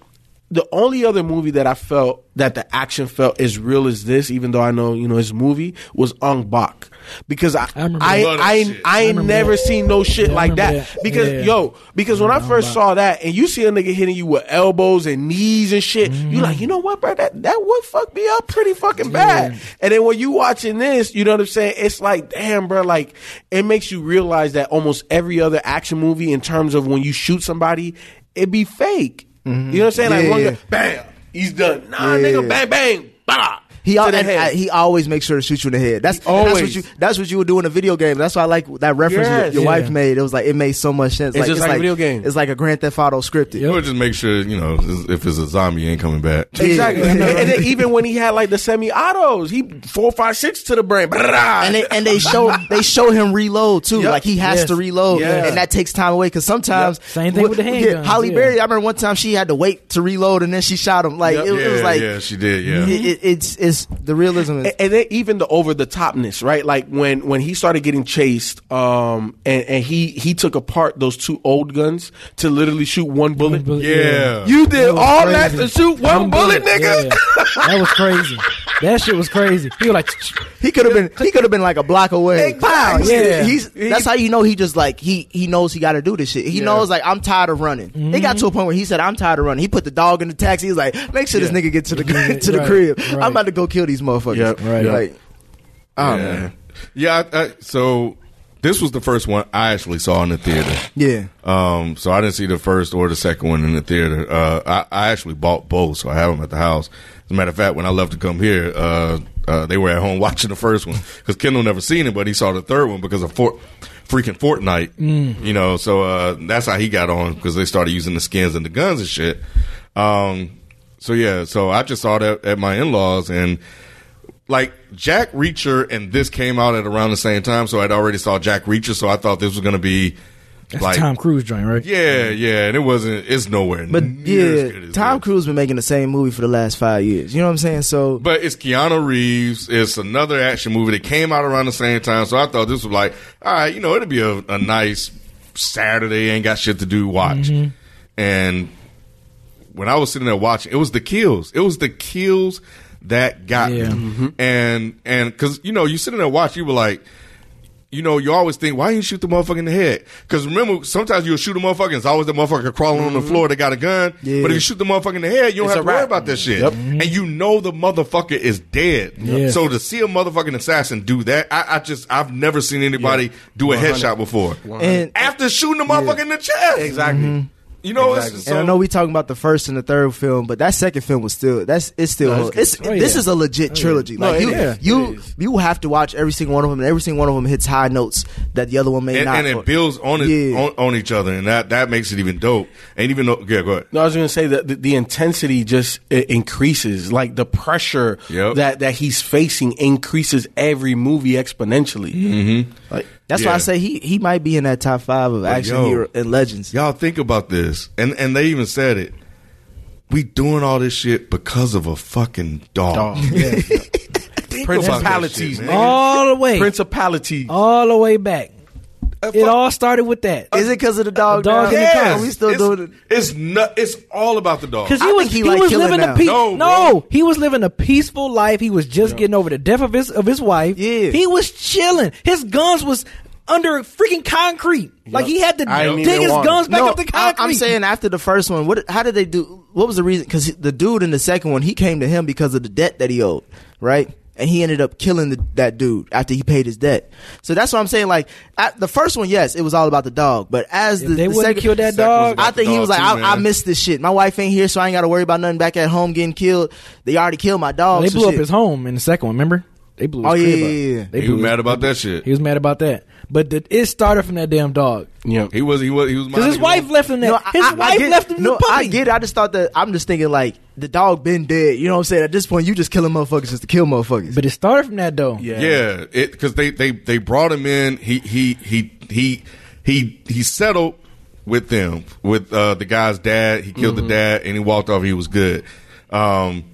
Speaker 6: The only other movie that I felt that the action felt as real as this, even though I know you know it's a movie, was Ong Bak, because I
Speaker 7: I
Speaker 6: I. I, I, ain't never
Speaker 7: that.
Speaker 6: seen no shit
Speaker 7: Yeah,
Speaker 6: like that.
Speaker 7: that.
Speaker 6: Because
Speaker 7: Yeah.
Speaker 6: yo, because when I first saw that, and you see a nigga hitting you with elbows and knees and shit, you mm-hmm. like, you know what, bro? That that would fuck me up pretty fucking bad. And then when you watching this, you know what I'm saying? It's like, damn, bro. Like it makes you realize that almost every other action movie, in terms of when you shoot somebody, it be fake. Mm-hmm. You know what I'm saying? Like one
Speaker 5: yeah.
Speaker 6: guy, bam, he's done. Nah,
Speaker 5: Yeah.
Speaker 6: nigga, bang, bang, bah.
Speaker 5: He
Speaker 6: to
Speaker 5: al-
Speaker 6: the
Speaker 5: and,
Speaker 6: head.
Speaker 5: uh, he always makes sure to shoot you in the head. That's
Speaker 6: Always.
Speaker 5: that's what you that's what you would do in a video game. That's why I like that reference your,
Speaker 6: Yes.
Speaker 5: your
Speaker 7: Yeah.
Speaker 5: wife made. It was like it made so much sense.
Speaker 6: It's just like a video game.
Speaker 5: It's like a Grand Theft Auto scripted.
Speaker 3: Or just make sure you know if it's a zombie, ain't coming back.
Speaker 6: Exactly.
Speaker 5: Yeah.
Speaker 6: and, and then even when he had like the semi-autos, he four, five, six to the brain.
Speaker 5: and they and they show they show him reload too.
Speaker 6: Yep.
Speaker 5: Like he has
Speaker 7: Yes.
Speaker 5: to reload,
Speaker 6: Yeah.
Speaker 5: and that takes time away. Because sometimes
Speaker 7: Yep. Same thing with the handguns,
Speaker 5: Halle
Speaker 7: yeah.
Speaker 5: Berry, I remember one time she had to wait to reload, and then she shot him. Like
Speaker 6: Yep.
Speaker 5: it, it was like
Speaker 3: yeah, she did. Yeah,
Speaker 5: it, it, it's it's it's the realism is
Speaker 6: and, and then even the over the topness, right? Like when when he started getting chased, um, and, and he he took apart those two old guns to literally shoot one bullet.
Speaker 7: bullet,
Speaker 3: Yeah.
Speaker 6: You did
Speaker 7: was
Speaker 6: all that to shoot one, bullet, nigga.
Speaker 7: Yeah. that was crazy. That shit was crazy. He was like,
Speaker 5: he could have been he could have been like a block away. Pow!
Speaker 7: Exactly. Yeah.
Speaker 5: He's that's how you know he just like he he knows he got to do this shit. He
Speaker 6: Yeah.
Speaker 5: knows like I'm tired of running. It got to a point where he said I'm tired of running. He put the dog in the taxi. He was like, make sure this nigga get to the to the
Speaker 7: Right,
Speaker 5: crib.
Speaker 7: right.
Speaker 5: I'm about to go kill these motherfuckers.
Speaker 6: Yep,
Speaker 7: right.
Speaker 5: Like, oh
Speaker 3: yeah.
Speaker 5: man,
Speaker 3: Yeah, I, I, so this was the first one I actually saw in the theater.
Speaker 5: yeah.
Speaker 3: Um, so I didn't see the first or the second one in the theater. Uh, I, I actually bought both, so I have them at the house. As a matter of fact, when I left to come here, uh, uh, they were at home watching the first one because Kendall never seen it, but he saw the third one because of Fort, freaking Fortnite. You know, so uh, that's how he got on because they started using the skins and the guns and shit. Um, so yeah, so I just saw that at my in laws and like Jack Reacher and this came out at around the same time, so I'd already saw Jack Reacher, so I thought this was gonna be
Speaker 7: that's
Speaker 3: like
Speaker 7: Tom Cruise joint, right?
Speaker 3: yeah, yeah, and it wasn't. It's nowhere.
Speaker 5: But
Speaker 3: near as
Speaker 5: yeah,
Speaker 3: good as
Speaker 5: Tom
Speaker 3: this.
Speaker 5: Cruise been making the same movie for the last five years. You know what I'm saying? So
Speaker 3: But it's Keanu Reeves. It's another action movie that came out around the same time. So I thought this was like, all right, you know, it'll be a, a nice Saturday. Ain't got shit to do. Watch. Mm-hmm. And when I was sitting there watching, it was the kills. It was the kills that got
Speaker 7: Yeah.
Speaker 3: me. And and because you know, you sitting there watching, you were like. You know, you always think, why you shoot the motherfucker in the head? Because remember, sometimes you'll shoot a motherfucker, it's always the motherfucker crawling on the mm-hmm. floor that got a gun.
Speaker 5: Yeah.
Speaker 3: But if you shoot the motherfucker in the head, you don't
Speaker 6: It's
Speaker 3: have to worry about that shit.
Speaker 6: Yep.
Speaker 3: And you know the motherfucker is dead.
Speaker 7: Yeah.
Speaker 3: So to see a motherfucking assassin do that, I, I just I've never seen anybody do a
Speaker 6: 100.
Speaker 3: headshot before.
Speaker 5: and
Speaker 3: After shooting the motherfucker in the chest.
Speaker 6: Exactly. Mm-hmm.
Speaker 3: You know,
Speaker 6: Exactly.
Speaker 3: it's
Speaker 5: and I know we talking about the first and the third film, but that second film was still that's it's still
Speaker 6: No, it's
Speaker 5: it's,
Speaker 6: good.
Speaker 7: Oh,
Speaker 5: this
Speaker 7: yeah.
Speaker 5: is a legit trilogy.
Speaker 6: No,
Speaker 5: Like
Speaker 6: it
Speaker 5: you,
Speaker 6: is.
Speaker 5: you you have to watch every single one of them, and every single one of them hits high notes that the other one may
Speaker 3: and,
Speaker 5: not.
Speaker 3: and it builds on it on, on each other, and that that makes it even dope. And even though, yeah, go ahead.
Speaker 6: No, I was going to say that the, the intensity just increases. Like the pressure
Speaker 3: Yep.
Speaker 6: that that he's facing increases every movie exponentially. Mm-hmm. Like
Speaker 5: That's why I say he he might be in that top five of action
Speaker 3: yo,
Speaker 5: hero and legends.
Speaker 3: Y'all think about this, and and they even said it. We doing all this shit because of a fucking dog.
Speaker 6: dog.
Speaker 3: Think about that
Speaker 6: Principalities,
Speaker 3: shit, man.
Speaker 7: All the way,
Speaker 6: Principalities.
Speaker 7: all the way back. It all started with that.
Speaker 5: Is it because of the dog?
Speaker 7: dog
Speaker 5: now?
Speaker 7: in the car.
Speaker 5: We still
Speaker 3: it's,
Speaker 5: doing it?
Speaker 3: It's not. It's all about the dog.
Speaker 7: Because he was
Speaker 5: he
Speaker 7: he,
Speaker 5: like
Speaker 7: was living
Speaker 5: now.
Speaker 7: a peace.
Speaker 3: No,
Speaker 7: No, he was living a peaceful life. He was just getting over the death of his of his wife.
Speaker 5: Yeah.
Speaker 7: he was chilling. His guns was under freaking concrete. Like he had to
Speaker 6: I
Speaker 7: dig his guns back
Speaker 5: no,
Speaker 7: up the
Speaker 5: I,
Speaker 7: concrete.
Speaker 5: I'm saying after the first one, what? How did they do? What was the reason? Because the dude in the second one, he came to him because of the debt that he owed, right? And he ended up killing the, that dude after he paid his debt. So that's what I'm saying. Like at the first one, yes, it was all about the dog, but as
Speaker 7: If
Speaker 5: the,
Speaker 7: they
Speaker 5: the
Speaker 7: wouldn't
Speaker 5: second,
Speaker 7: kill that dog.
Speaker 5: I think
Speaker 3: the
Speaker 5: he was
Speaker 3: dog
Speaker 5: like,
Speaker 3: too,
Speaker 5: I, I missed this shit. My wife ain't here, so I ain't got to worry about nothing back at home getting killed. They already killed my dog.
Speaker 7: they
Speaker 5: so
Speaker 7: blew up his home in the second one. Remember? They blew. His
Speaker 5: Oh, yeah,
Speaker 7: crib
Speaker 5: yeah,
Speaker 7: up.
Speaker 5: yeah, yeah.
Speaker 7: They
Speaker 3: he
Speaker 7: blew
Speaker 3: was
Speaker 7: his-
Speaker 3: mad about that shit.
Speaker 7: He was mad about that. But the, it started from that damn dog.
Speaker 6: Yeah.
Speaker 3: He was. He was. He was.
Speaker 7: Because his wife
Speaker 3: own-
Speaker 7: left him there.
Speaker 5: No,
Speaker 7: his
Speaker 5: I- I
Speaker 7: wife
Speaker 5: get-
Speaker 7: left him
Speaker 5: No,
Speaker 7: the puppy.
Speaker 5: I get it. I just thought that I'm just thinking like the dog been dead. You know what I'm saying? At this point, you just killing motherfuckers just to kill motherfuckers.
Speaker 7: But it started from that though.
Speaker 6: Yeah.
Speaker 3: Yeah, it because they they they brought him in. He he he he he he settled with them with uh, the guy's dad. He killed the dad and he walked off. He was good. Um,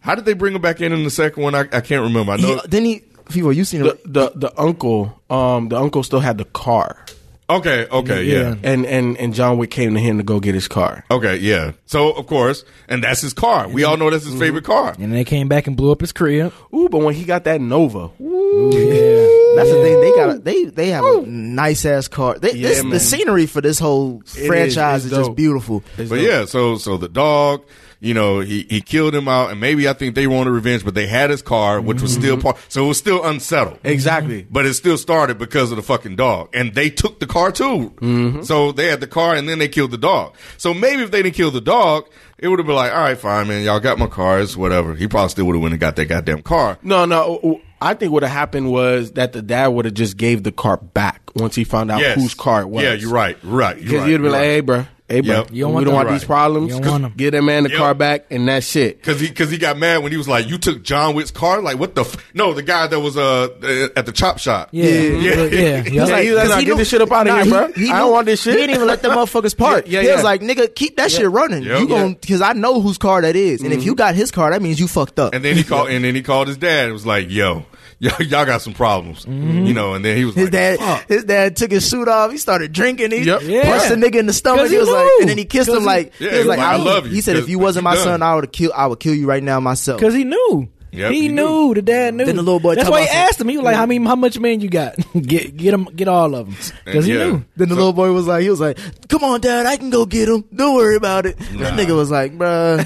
Speaker 3: how did they bring him back in in the second one? I, I can't remember. I know.
Speaker 5: He, then he, Fivo, you seen
Speaker 6: The, the the uncle, um, the uncle still had the car,
Speaker 3: okay, okay,
Speaker 7: Yeah.
Speaker 3: yeah.
Speaker 6: and and and John Wick came to him to go get his car.
Speaker 3: Okay, yeah. So of course, and that's his car. We all know that's his favorite car.
Speaker 7: And they came back and blew up his crib.
Speaker 6: Ooh, but when he got that Nova,
Speaker 7: Yeah.
Speaker 5: That's the thing. They got a, they they have a nice ass car. They,
Speaker 6: Yeah,
Speaker 5: this,
Speaker 6: man.
Speaker 5: the scenery for this whole
Speaker 6: is.
Speaker 5: franchise
Speaker 6: It's
Speaker 5: is, just
Speaker 6: dope.
Speaker 5: beautiful.
Speaker 6: It's
Speaker 3: But
Speaker 6: dope.
Speaker 3: yeah, so so the dog, you know, he he killed him out, and maybe I think they wanted revenge, but they had his car, which was still mm-hmm. part, so it was still unsettled.
Speaker 6: exactly.
Speaker 3: But it still started because of the fucking dog. And they took the car too. Mm-hmm. So they had the car and then they killed the dog. So maybe if they didn't kill the dog, it would have been like, all right, fine, man. Y'all got my cars, whatever. He probably still would have went and got that goddamn car.
Speaker 6: No, no. I think what happened was that the dad would have just gave the car back once he found out
Speaker 3: Yes.
Speaker 6: whose car it was.
Speaker 3: Yeah, you're right. Right.
Speaker 6: Because
Speaker 3: right.
Speaker 6: he'd be like,
Speaker 3: right.
Speaker 6: "Hey, bro, Hey, bro,
Speaker 3: Yep.
Speaker 7: You don't
Speaker 6: we
Speaker 7: want
Speaker 6: don't want
Speaker 3: Right.
Speaker 6: these problems.
Speaker 7: You don't want 'em.
Speaker 6: Get that man the
Speaker 3: Yep.
Speaker 6: car back, and that's it.
Speaker 3: Cause he, cause he got mad when he was like, "You took John Wick's car." Like, what the? F-? No, the guy that was uh at the chop shop.
Speaker 7: Yeah, yeah, yeah. yeah.
Speaker 6: He's like, you
Speaker 5: Cause
Speaker 6: like,
Speaker 5: he
Speaker 6: get
Speaker 5: knew-
Speaker 6: this shit up out of
Speaker 5: Nah,
Speaker 6: here, bro.
Speaker 5: he
Speaker 6: I don't want this shit.
Speaker 5: He didn't even let the motherfuckers park.
Speaker 6: Yeah,
Speaker 5: he
Speaker 6: yeah.
Speaker 5: was like, "Nigga, keep that shit running.
Speaker 3: Yep.
Speaker 5: You gon'
Speaker 6: Yeah.
Speaker 5: because I know whose car that is, and if you got his car, that means you fucked up."
Speaker 3: And then he called, and then he called his dad. It was like, "Yo, y'all, y'all got some problems," mm-hmm. you know. And then he was
Speaker 5: His
Speaker 3: like,
Speaker 5: dad,
Speaker 3: "Fuck."
Speaker 5: his dad took his suit off. He started drinking. He
Speaker 6: Yep.
Speaker 7: Yeah.
Speaker 5: punched the nigga in the stomach. He
Speaker 7: he
Speaker 5: was like, and then he kissed him
Speaker 7: he-
Speaker 5: like,
Speaker 3: Yeah,
Speaker 5: he was like,
Speaker 3: I
Speaker 5: I,
Speaker 3: love you,
Speaker 5: He said, if you wasn't my
Speaker 3: done.
Speaker 5: son, I would have killed. I would kill you right now myself.
Speaker 7: Because he knew.
Speaker 3: Yep,
Speaker 7: he,
Speaker 3: he
Speaker 7: knew.
Speaker 3: knew.
Speaker 7: The dad knew.
Speaker 5: Then the little boy
Speaker 7: That's why he
Speaker 5: about
Speaker 7: asked him. He was like, "How many? How much man you got? get get him. Get all of them." Because he
Speaker 3: Yeah.
Speaker 7: knew.
Speaker 5: Then the little boy was like, he was like, "Come on, dad, I can go get him. Don't worry about it." That nigga was like, "Bruh."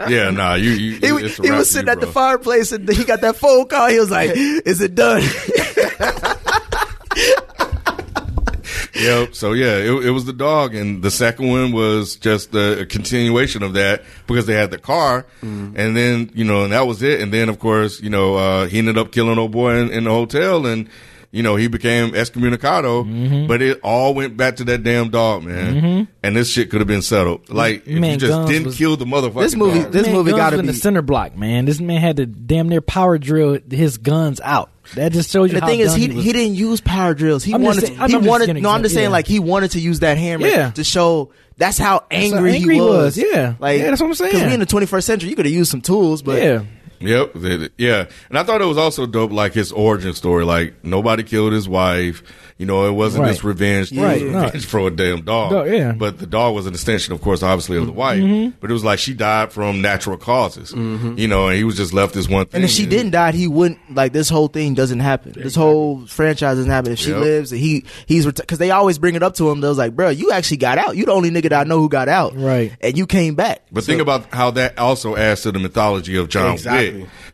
Speaker 3: "Yeah, nah, you, you
Speaker 5: He, was- he was sitting
Speaker 3: you,
Speaker 5: at the fireplace and he got that phone call. He was like, "Is it done?"
Speaker 3: Yep. So yeah, it, it was the dog, and the second one was just a, a continuation of that because they had the car,
Speaker 5: Mm-hmm.
Speaker 3: and then you know, and that was it. And then of course, you know, uh, he ended up killing old boy in, in the hotel, and you know, he became excommunicado.
Speaker 7: Mm-hmm.
Speaker 3: But it all went back to that damn dog, man. And this shit could have been settled. Like if
Speaker 7: Man,
Speaker 3: you just
Speaker 7: Guns
Speaker 3: didn't
Speaker 7: was-
Speaker 3: kill the motherfucker.
Speaker 5: This movie-
Speaker 3: dog.
Speaker 5: this
Speaker 7: Man,
Speaker 5: movie gotta
Speaker 7: was in
Speaker 5: be-
Speaker 7: the center block, man. This man had to damn near power drill his guns out. That just shows you
Speaker 5: the
Speaker 7: how
Speaker 5: thing is,
Speaker 7: done
Speaker 5: he, he didn't use power drills. He
Speaker 7: I'm
Speaker 5: wanted.
Speaker 7: saying-
Speaker 5: to,
Speaker 7: I'm
Speaker 5: he
Speaker 7: just
Speaker 5: wanted. No, I'm just saying,
Speaker 7: yeah.
Speaker 5: like he wanted to use that hammer
Speaker 7: Yeah.
Speaker 5: to show. That's how angry,
Speaker 7: angry
Speaker 5: he
Speaker 7: he
Speaker 5: was.
Speaker 7: was, yeah.
Speaker 5: like
Speaker 7: Yeah, that's what I'm saying.
Speaker 5: Because we in the 21st century, you could have used some tools, but
Speaker 7: yeah.
Speaker 3: Yep. they- they- Yeah. And I thought it was also dope, like his origin story. Like nobody killed his wife. You know, it wasn't
Speaker 7: Right.
Speaker 3: this revenge,
Speaker 7: Right,
Speaker 3: it was
Speaker 7: no.
Speaker 3: revenge for a damn dog.
Speaker 7: Dog, yeah. Mm-hmm.
Speaker 3: But the dog was an extension, of course, obviously of the wife. But it was like she died from natural causes. You know, and he was just left this one thing.
Speaker 5: And if she didn't die, he wouldn't like this whole thing doesn't happen. This whole franchise doesn't happen. If she
Speaker 3: Yep.
Speaker 5: lives, and he he's because they always bring it up to him. They was like, bro, you actually got out. You the only nigga that I know who got out,
Speaker 7: Right.
Speaker 5: And you came back.
Speaker 3: But think about how that also adds to the mythology of John
Speaker 6: Exactly.
Speaker 3: Wick.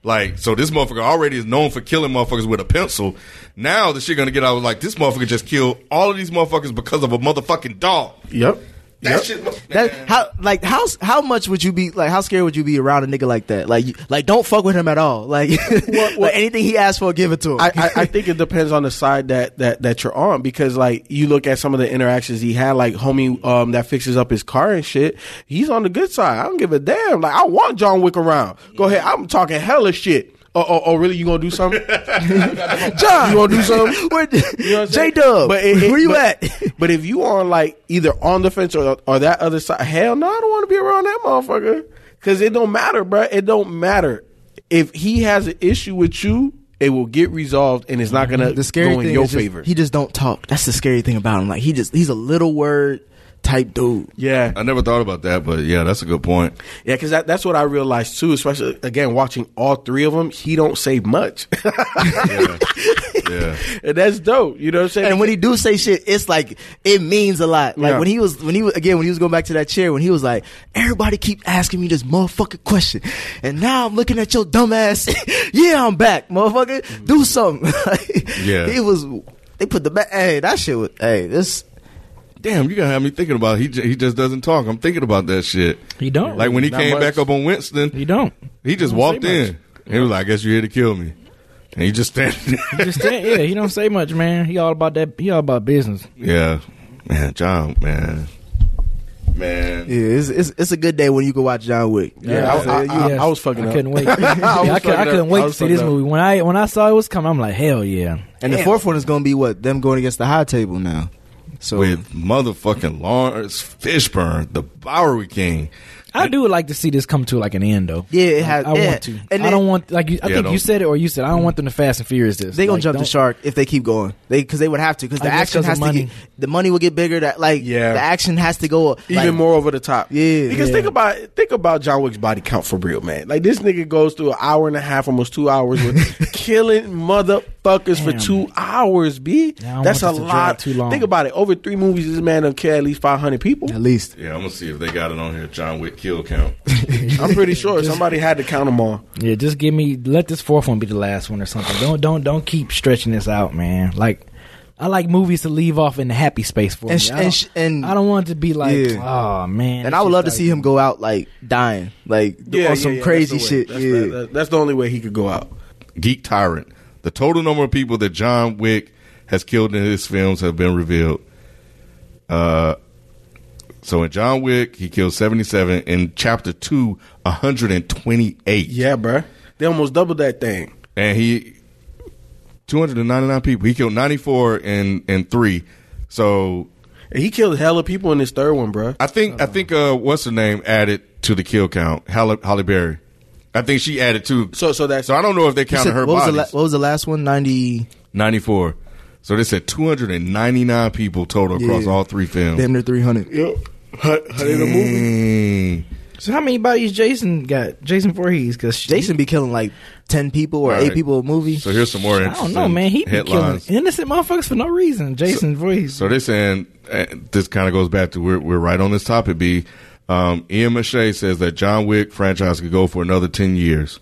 Speaker 3: Like, so this motherfucker already is known for killing motherfuckers with a pencil. Now the shit gonna get out like this motherfucker just killed all of these motherfuckers because of a motherfucking dog.
Speaker 6: Yep.
Speaker 3: That shit.
Speaker 5: That how like how how much would you be like how scared would you be around a nigga like that like you, like don't fuck with him at all like, like anything he asks for give it to him
Speaker 6: I, I, I think it depends on the side that, that, that you're on because like you look at some of the interactions he had, like homie um, that fixes up his car and shit. He's on the good side. I don't give a damn. Like I want John Wick around. Go ahead. I'm talking hella shit. Oh, oh, oh really? You gonna do something?
Speaker 5: John
Speaker 6: you gonna do something?
Speaker 5: where
Speaker 6: You know what
Speaker 5: J? Dub
Speaker 6: But it- it-
Speaker 5: where you
Speaker 6: but-
Speaker 5: at
Speaker 6: But if you on like either on the fence or, or that other side, hell no, I don't want to be around that motherfucker. Cause it don't matter, bro. It don't matter. If he has an issue with you, it will get resolved and it's not gonna
Speaker 5: the scary
Speaker 6: go in
Speaker 5: thing
Speaker 6: your
Speaker 5: is just,
Speaker 6: favor.
Speaker 5: he just don't talk that's the scary thing about him like he just he's a little word type dude
Speaker 6: yeah.
Speaker 3: I never thought about that, but yeah, that's a good point.
Speaker 6: Yeah, because that, that's what I realized too. Especially again watching all three of them, he don't say much,
Speaker 3: Yeah. yeah.
Speaker 6: and that's dope. You know what I'm saying?
Speaker 5: and when he do say shit, it's like it means a lot. Like
Speaker 6: Yeah.
Speaker 5: when he was when he was again when he was going back to that chair when he was like, everybody keep asking me this motherfucking question, and now I'm looking at your dumb ass. yeah, I'm back, motherfucker. Do something.
Speaker 3: Yeah.
Speaker 5: he was. They put the back. Hey, that shit was. Hey, this.
Speaker 3: Damn, you gotta have me thinking about. He j- he just doesn't talk. I'm thinking about that shit.
Speaker 7: He don't.
Speaker 3: Like when he
Speaker 6: Not
Speaker 3: came
Speaker 6: much.
Speaker 3: back up on Winston,
Speaker 7: He don't.
Speaker 3: he just
Speaker 7: Don't
Speaker 3: walked
Speaker 7: say
Speaker 3: in. He was like, "I guess you're here to kill me," and he just standing. there.
Speaker 7: Just stand- yeah, he don't say much, man. He all about that. He all about business.
Speaker 3: yeah, man, John, man, man.
Speaker 5: Yeah, it's, it's it's a good day when you can watch John Wick.
Speaker 6: Yeah, I-
Speaker 5: So
Speaker 6: I-
Speaker 5: you-
Speaker 6: I- was fucking
Speaker 7: I
Speaker 6: up.
Speaker 7: couldn't wait.
Speaker 6: I
Speaker 7: Yeah, I, could, I couldn't wait
Speaker 6: I
Speaker 7: to see this
Speaker 6: up.
Speaker 7: movie. When I when I saw it was coming, I'm like, hell yeah.
Speaker 5: and the fourth one is going to be what them going against the high table now. So
Speaker 3: With motherfucking Laurence Fishburne, the Bowery King.
Speaker 7: I do like to see this come to like an end though.
Speaker 5: Yeah, it has-
Speaker 7: I
Speaker 5: yeah.
Speaker 7: want to.
Speaker 5: And
Speaker 7: I don't want like you, I
Speaker 3: Yeah,
Speaker 7: think
Speaker 3: don't-
Speaker 7: you said it or you said I don't want them to Fast and Furious this.
Speaker 5: They gonna
Speaker 7: Like,
Speaker 5: jump the shark if they keep going. They because they would have to because the
Speaker 7: I guess
Speaker 5: has to
Speaker 7: money.
Speaker 5: get the money will get bigger. That like
Speaker 6: Yeah.
Speaker 5: the action has to go
Speaker 6: even more over the top.
Speaker 5: Yeah,
Speaker 6: because
Speaker 5: yeah.
Speaker 6: think about think about John Wick's body count for real, man. Like this nigga goes through an hour and a half, almost two hours with killing motherfuckers for two hours. B,
Speaker 7: Yeah,
Speaker 6: that's a
Speaker 7: to
Speaker 6: lot.
Speaker 7: too long.
Speaker 6: Think about it. Over three movies, this man done killed at least five hundred people.
Speaker 5: at least.
Speaker 3: Yeah, I'm gonna see if they got it on here. John Wick kill count.
Speaker 6: I'm pretty sure somebody had to count them all.
Speaker 7: Yeah, just give me let this fourth one be the last one or something. Don't don't don't keep stretching this out, man. Like I like movies to leave off in the happy space for
Speaker 5: And
Speaker 7: me.
Speaker 5: sh-
Speaker 7: I
Speaker 5: and
Speaker 7: don't-
Speaker 5: sh- and-
Speaker 7: I don't want it to be like,
Speaker 5: Yeah.
Speaker 7: oh man.
Speaker 5: And I would love to see him go out like dying, like on some crazy
Speaker 6: that's
Speaker 5: shit.
Speaker 6: That's,
Speaker 5: yeah,
Speaker 6: the, that- that's the only way he could go out.
Speaker 3: Geek Tyrant. The total number of people that John Wick has killed in his films have been revealed. Uh, So in John Wick, he killed 77. In chapter two, 128.
Speaker 6: Yeah, bruh. They almost doubled that thing.
Speaker 3: And he, 299 people. He killed 94 in, in three. So
Speaker 6: And he killed hella people in this third one, bruh.
Speaker 3: I think, I think, uh, what's her name added to the kill count? Halle, Halle Berry. I think she added two.
Speaker 6: So, so that's
Speaker 3: So I don't know if they counted
Speaker 5: said-
Speaker 3: her
Speaker 5: what, was the
Speaker 3: bodies.
Speaker 5: la- what was the last one? 90,
Speaker 3: 94. So they said 299 people total across
Speaker 5: Yeah.
Speaker 3: all three films.
Speaker 5: damn near 300.
Speaker 6: Yep. in the movie.
Speaker 7: So how many bodies Jason got? Jason Voorhees? Because
Speaker 5: Jason be killing like 10 people or
Speaker 3: Right.
Speaker 5: 8 people a movie.
Speaker 3: So here's some more
Speaker 7: I don't know, man. He be killing innocent motherfuckers for no reason. Jason Voorhees.
Speaker 3: So they're saying uh, this kind of goes back to we're we're right on this topic. B. Um, Ian McShane says that John Wick franchise could go for another ten years.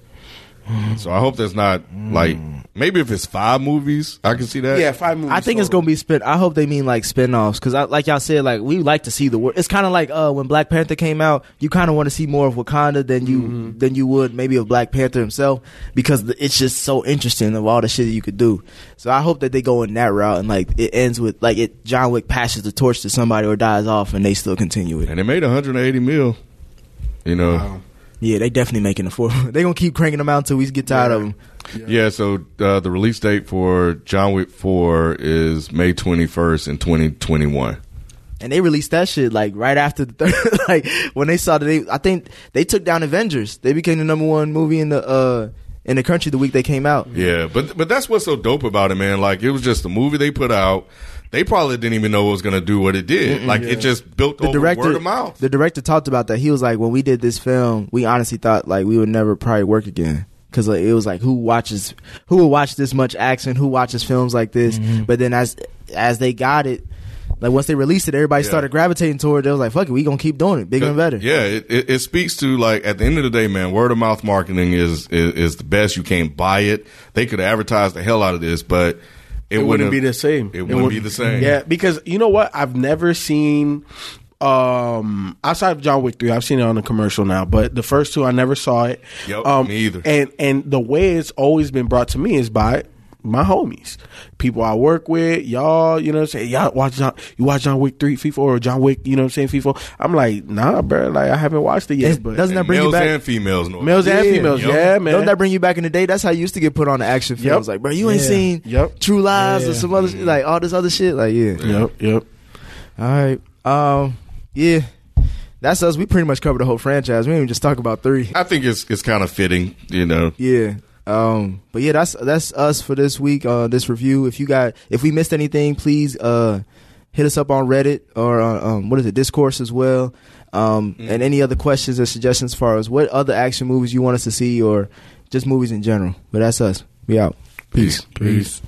Speaker 3: So I hope that's not like maybe if it's five movies, I can see that.
Speaker 6: Yeah, five movies.
Speaker 5: I think it's
Speaker 6: total.
Speaker 5: gonna be spin. I hope they mean like spin-offs because, like y'all said, like we like to see the world. It's kind of like uh, when Black Panther came out. You kind of want to see more of Wakanda than you
Speaker 6: Mm-hmm.
Speaker 5: than you would maybe of Black Panther himself because the, it's just so interesting of all the shit that you could do. So I hope that they go in that route and like it ends with like it. John Wick passes the torch to somebody or dies off, and they still continue it.
Speaker 3: and they made 180 mil. You know,
Speaker 5: Yeah, they definitely making a four. they gonna keep cranking them out until we get tired of them.
Speaker 3: yeah. so uh, the release date for John Wick 4 is May 21st in 2021.
Speaker 5: And they released that shit like right after the third. like when they saw that they, I think they took down Avengers. They became the number one movie in the uh in the country the week they came out.
Speaker 3: Yeah, but but that's what's so dope about it, man. Like it was just a movie they put out. They probably didn't even know it was going to do what it did. like it just built
Speaker 5: The director,
Speaker 3: word of mouth.
Speaker 5: the director talked about that. He was like, when we did this film, we honestly thought like we would never probably work again. Cause like, it was like who watches, who will watch this much action? Who watches films like this?
Speaker 3: Mm-hmm.
Speaker 5: But then as as they got it, like once they released it, everybody
Speaker 3: Yeah.
Speaker 5: started gravitating toward. it. They was like, fuck it, we gonna keep doing it, bigger and better.
Speaker 3: Yeah, it, it, it speaks to like at the end of the day, man. Word of mouth marketing is, is is the best. You can't buy it. They could advertise the hell out of this, but it,
Speaker 6: It wouldn't be the same.
Speaker 3: It, wouldn't
Speaker 6: would-
Speaker 3: be the same.
Speaker 6: Yeah, because you know what? I've never seen um outside of John Wick 3, I've seen it on a commercial now, but the first two I never saw it.
Speaker 3: Yep,
Speaker 6: um,
Speaker 3: me either.
Speaker 6: And and the way it's always been brought to me is by my homies, people I work with, y'all, you know what I'm saying? Y'all watch John, you watch John Wick 3 FIFA or John Wick, you know what I'm saying, FIFA. I'm like, nah, bro, like I haven't watched it yet,
Speaker 5: It-
Speaker 6: but
Speaker 5: doesn't that bring you
Speaker 3: males
Speaker 5: back?
Speaker 3: and females No
Speaker 6: males and females,
Speaker 3: Yep.
Speaker 6: yeah, man.
Speaker 5: Don't that bring you back in the day? That's how you used to get put on the action
Speaker 6: Yep.
Speaker 5: films. Like, bro, you ain't
Speaker 7: Yeah.
Speaker 5: seen
Speaker 6: Yep.
Speaker 5: True Lies or some other shit, like all this other shit. Like, yeah.
Speaker 6: Yep, yep.
Speaker 5: All right. Um. Yeah. That's us. We pretty much covered the whole franchise. We didn't even just talk about three.
Speaker 3: I think it's it's kind of fitting, you know.
Speaker 5: Yeah. Um. But yeah, that's that's us for this week. Uh, this review. If you got, if we missed anything, please uh hit us up on Reddit or uh, um what is it, Discourse as well. Um. And any other questions or suggestions as far as what other action movies you want us to see or just movies in general. But that's us. We out. Peace.
Speaker 6: Peace.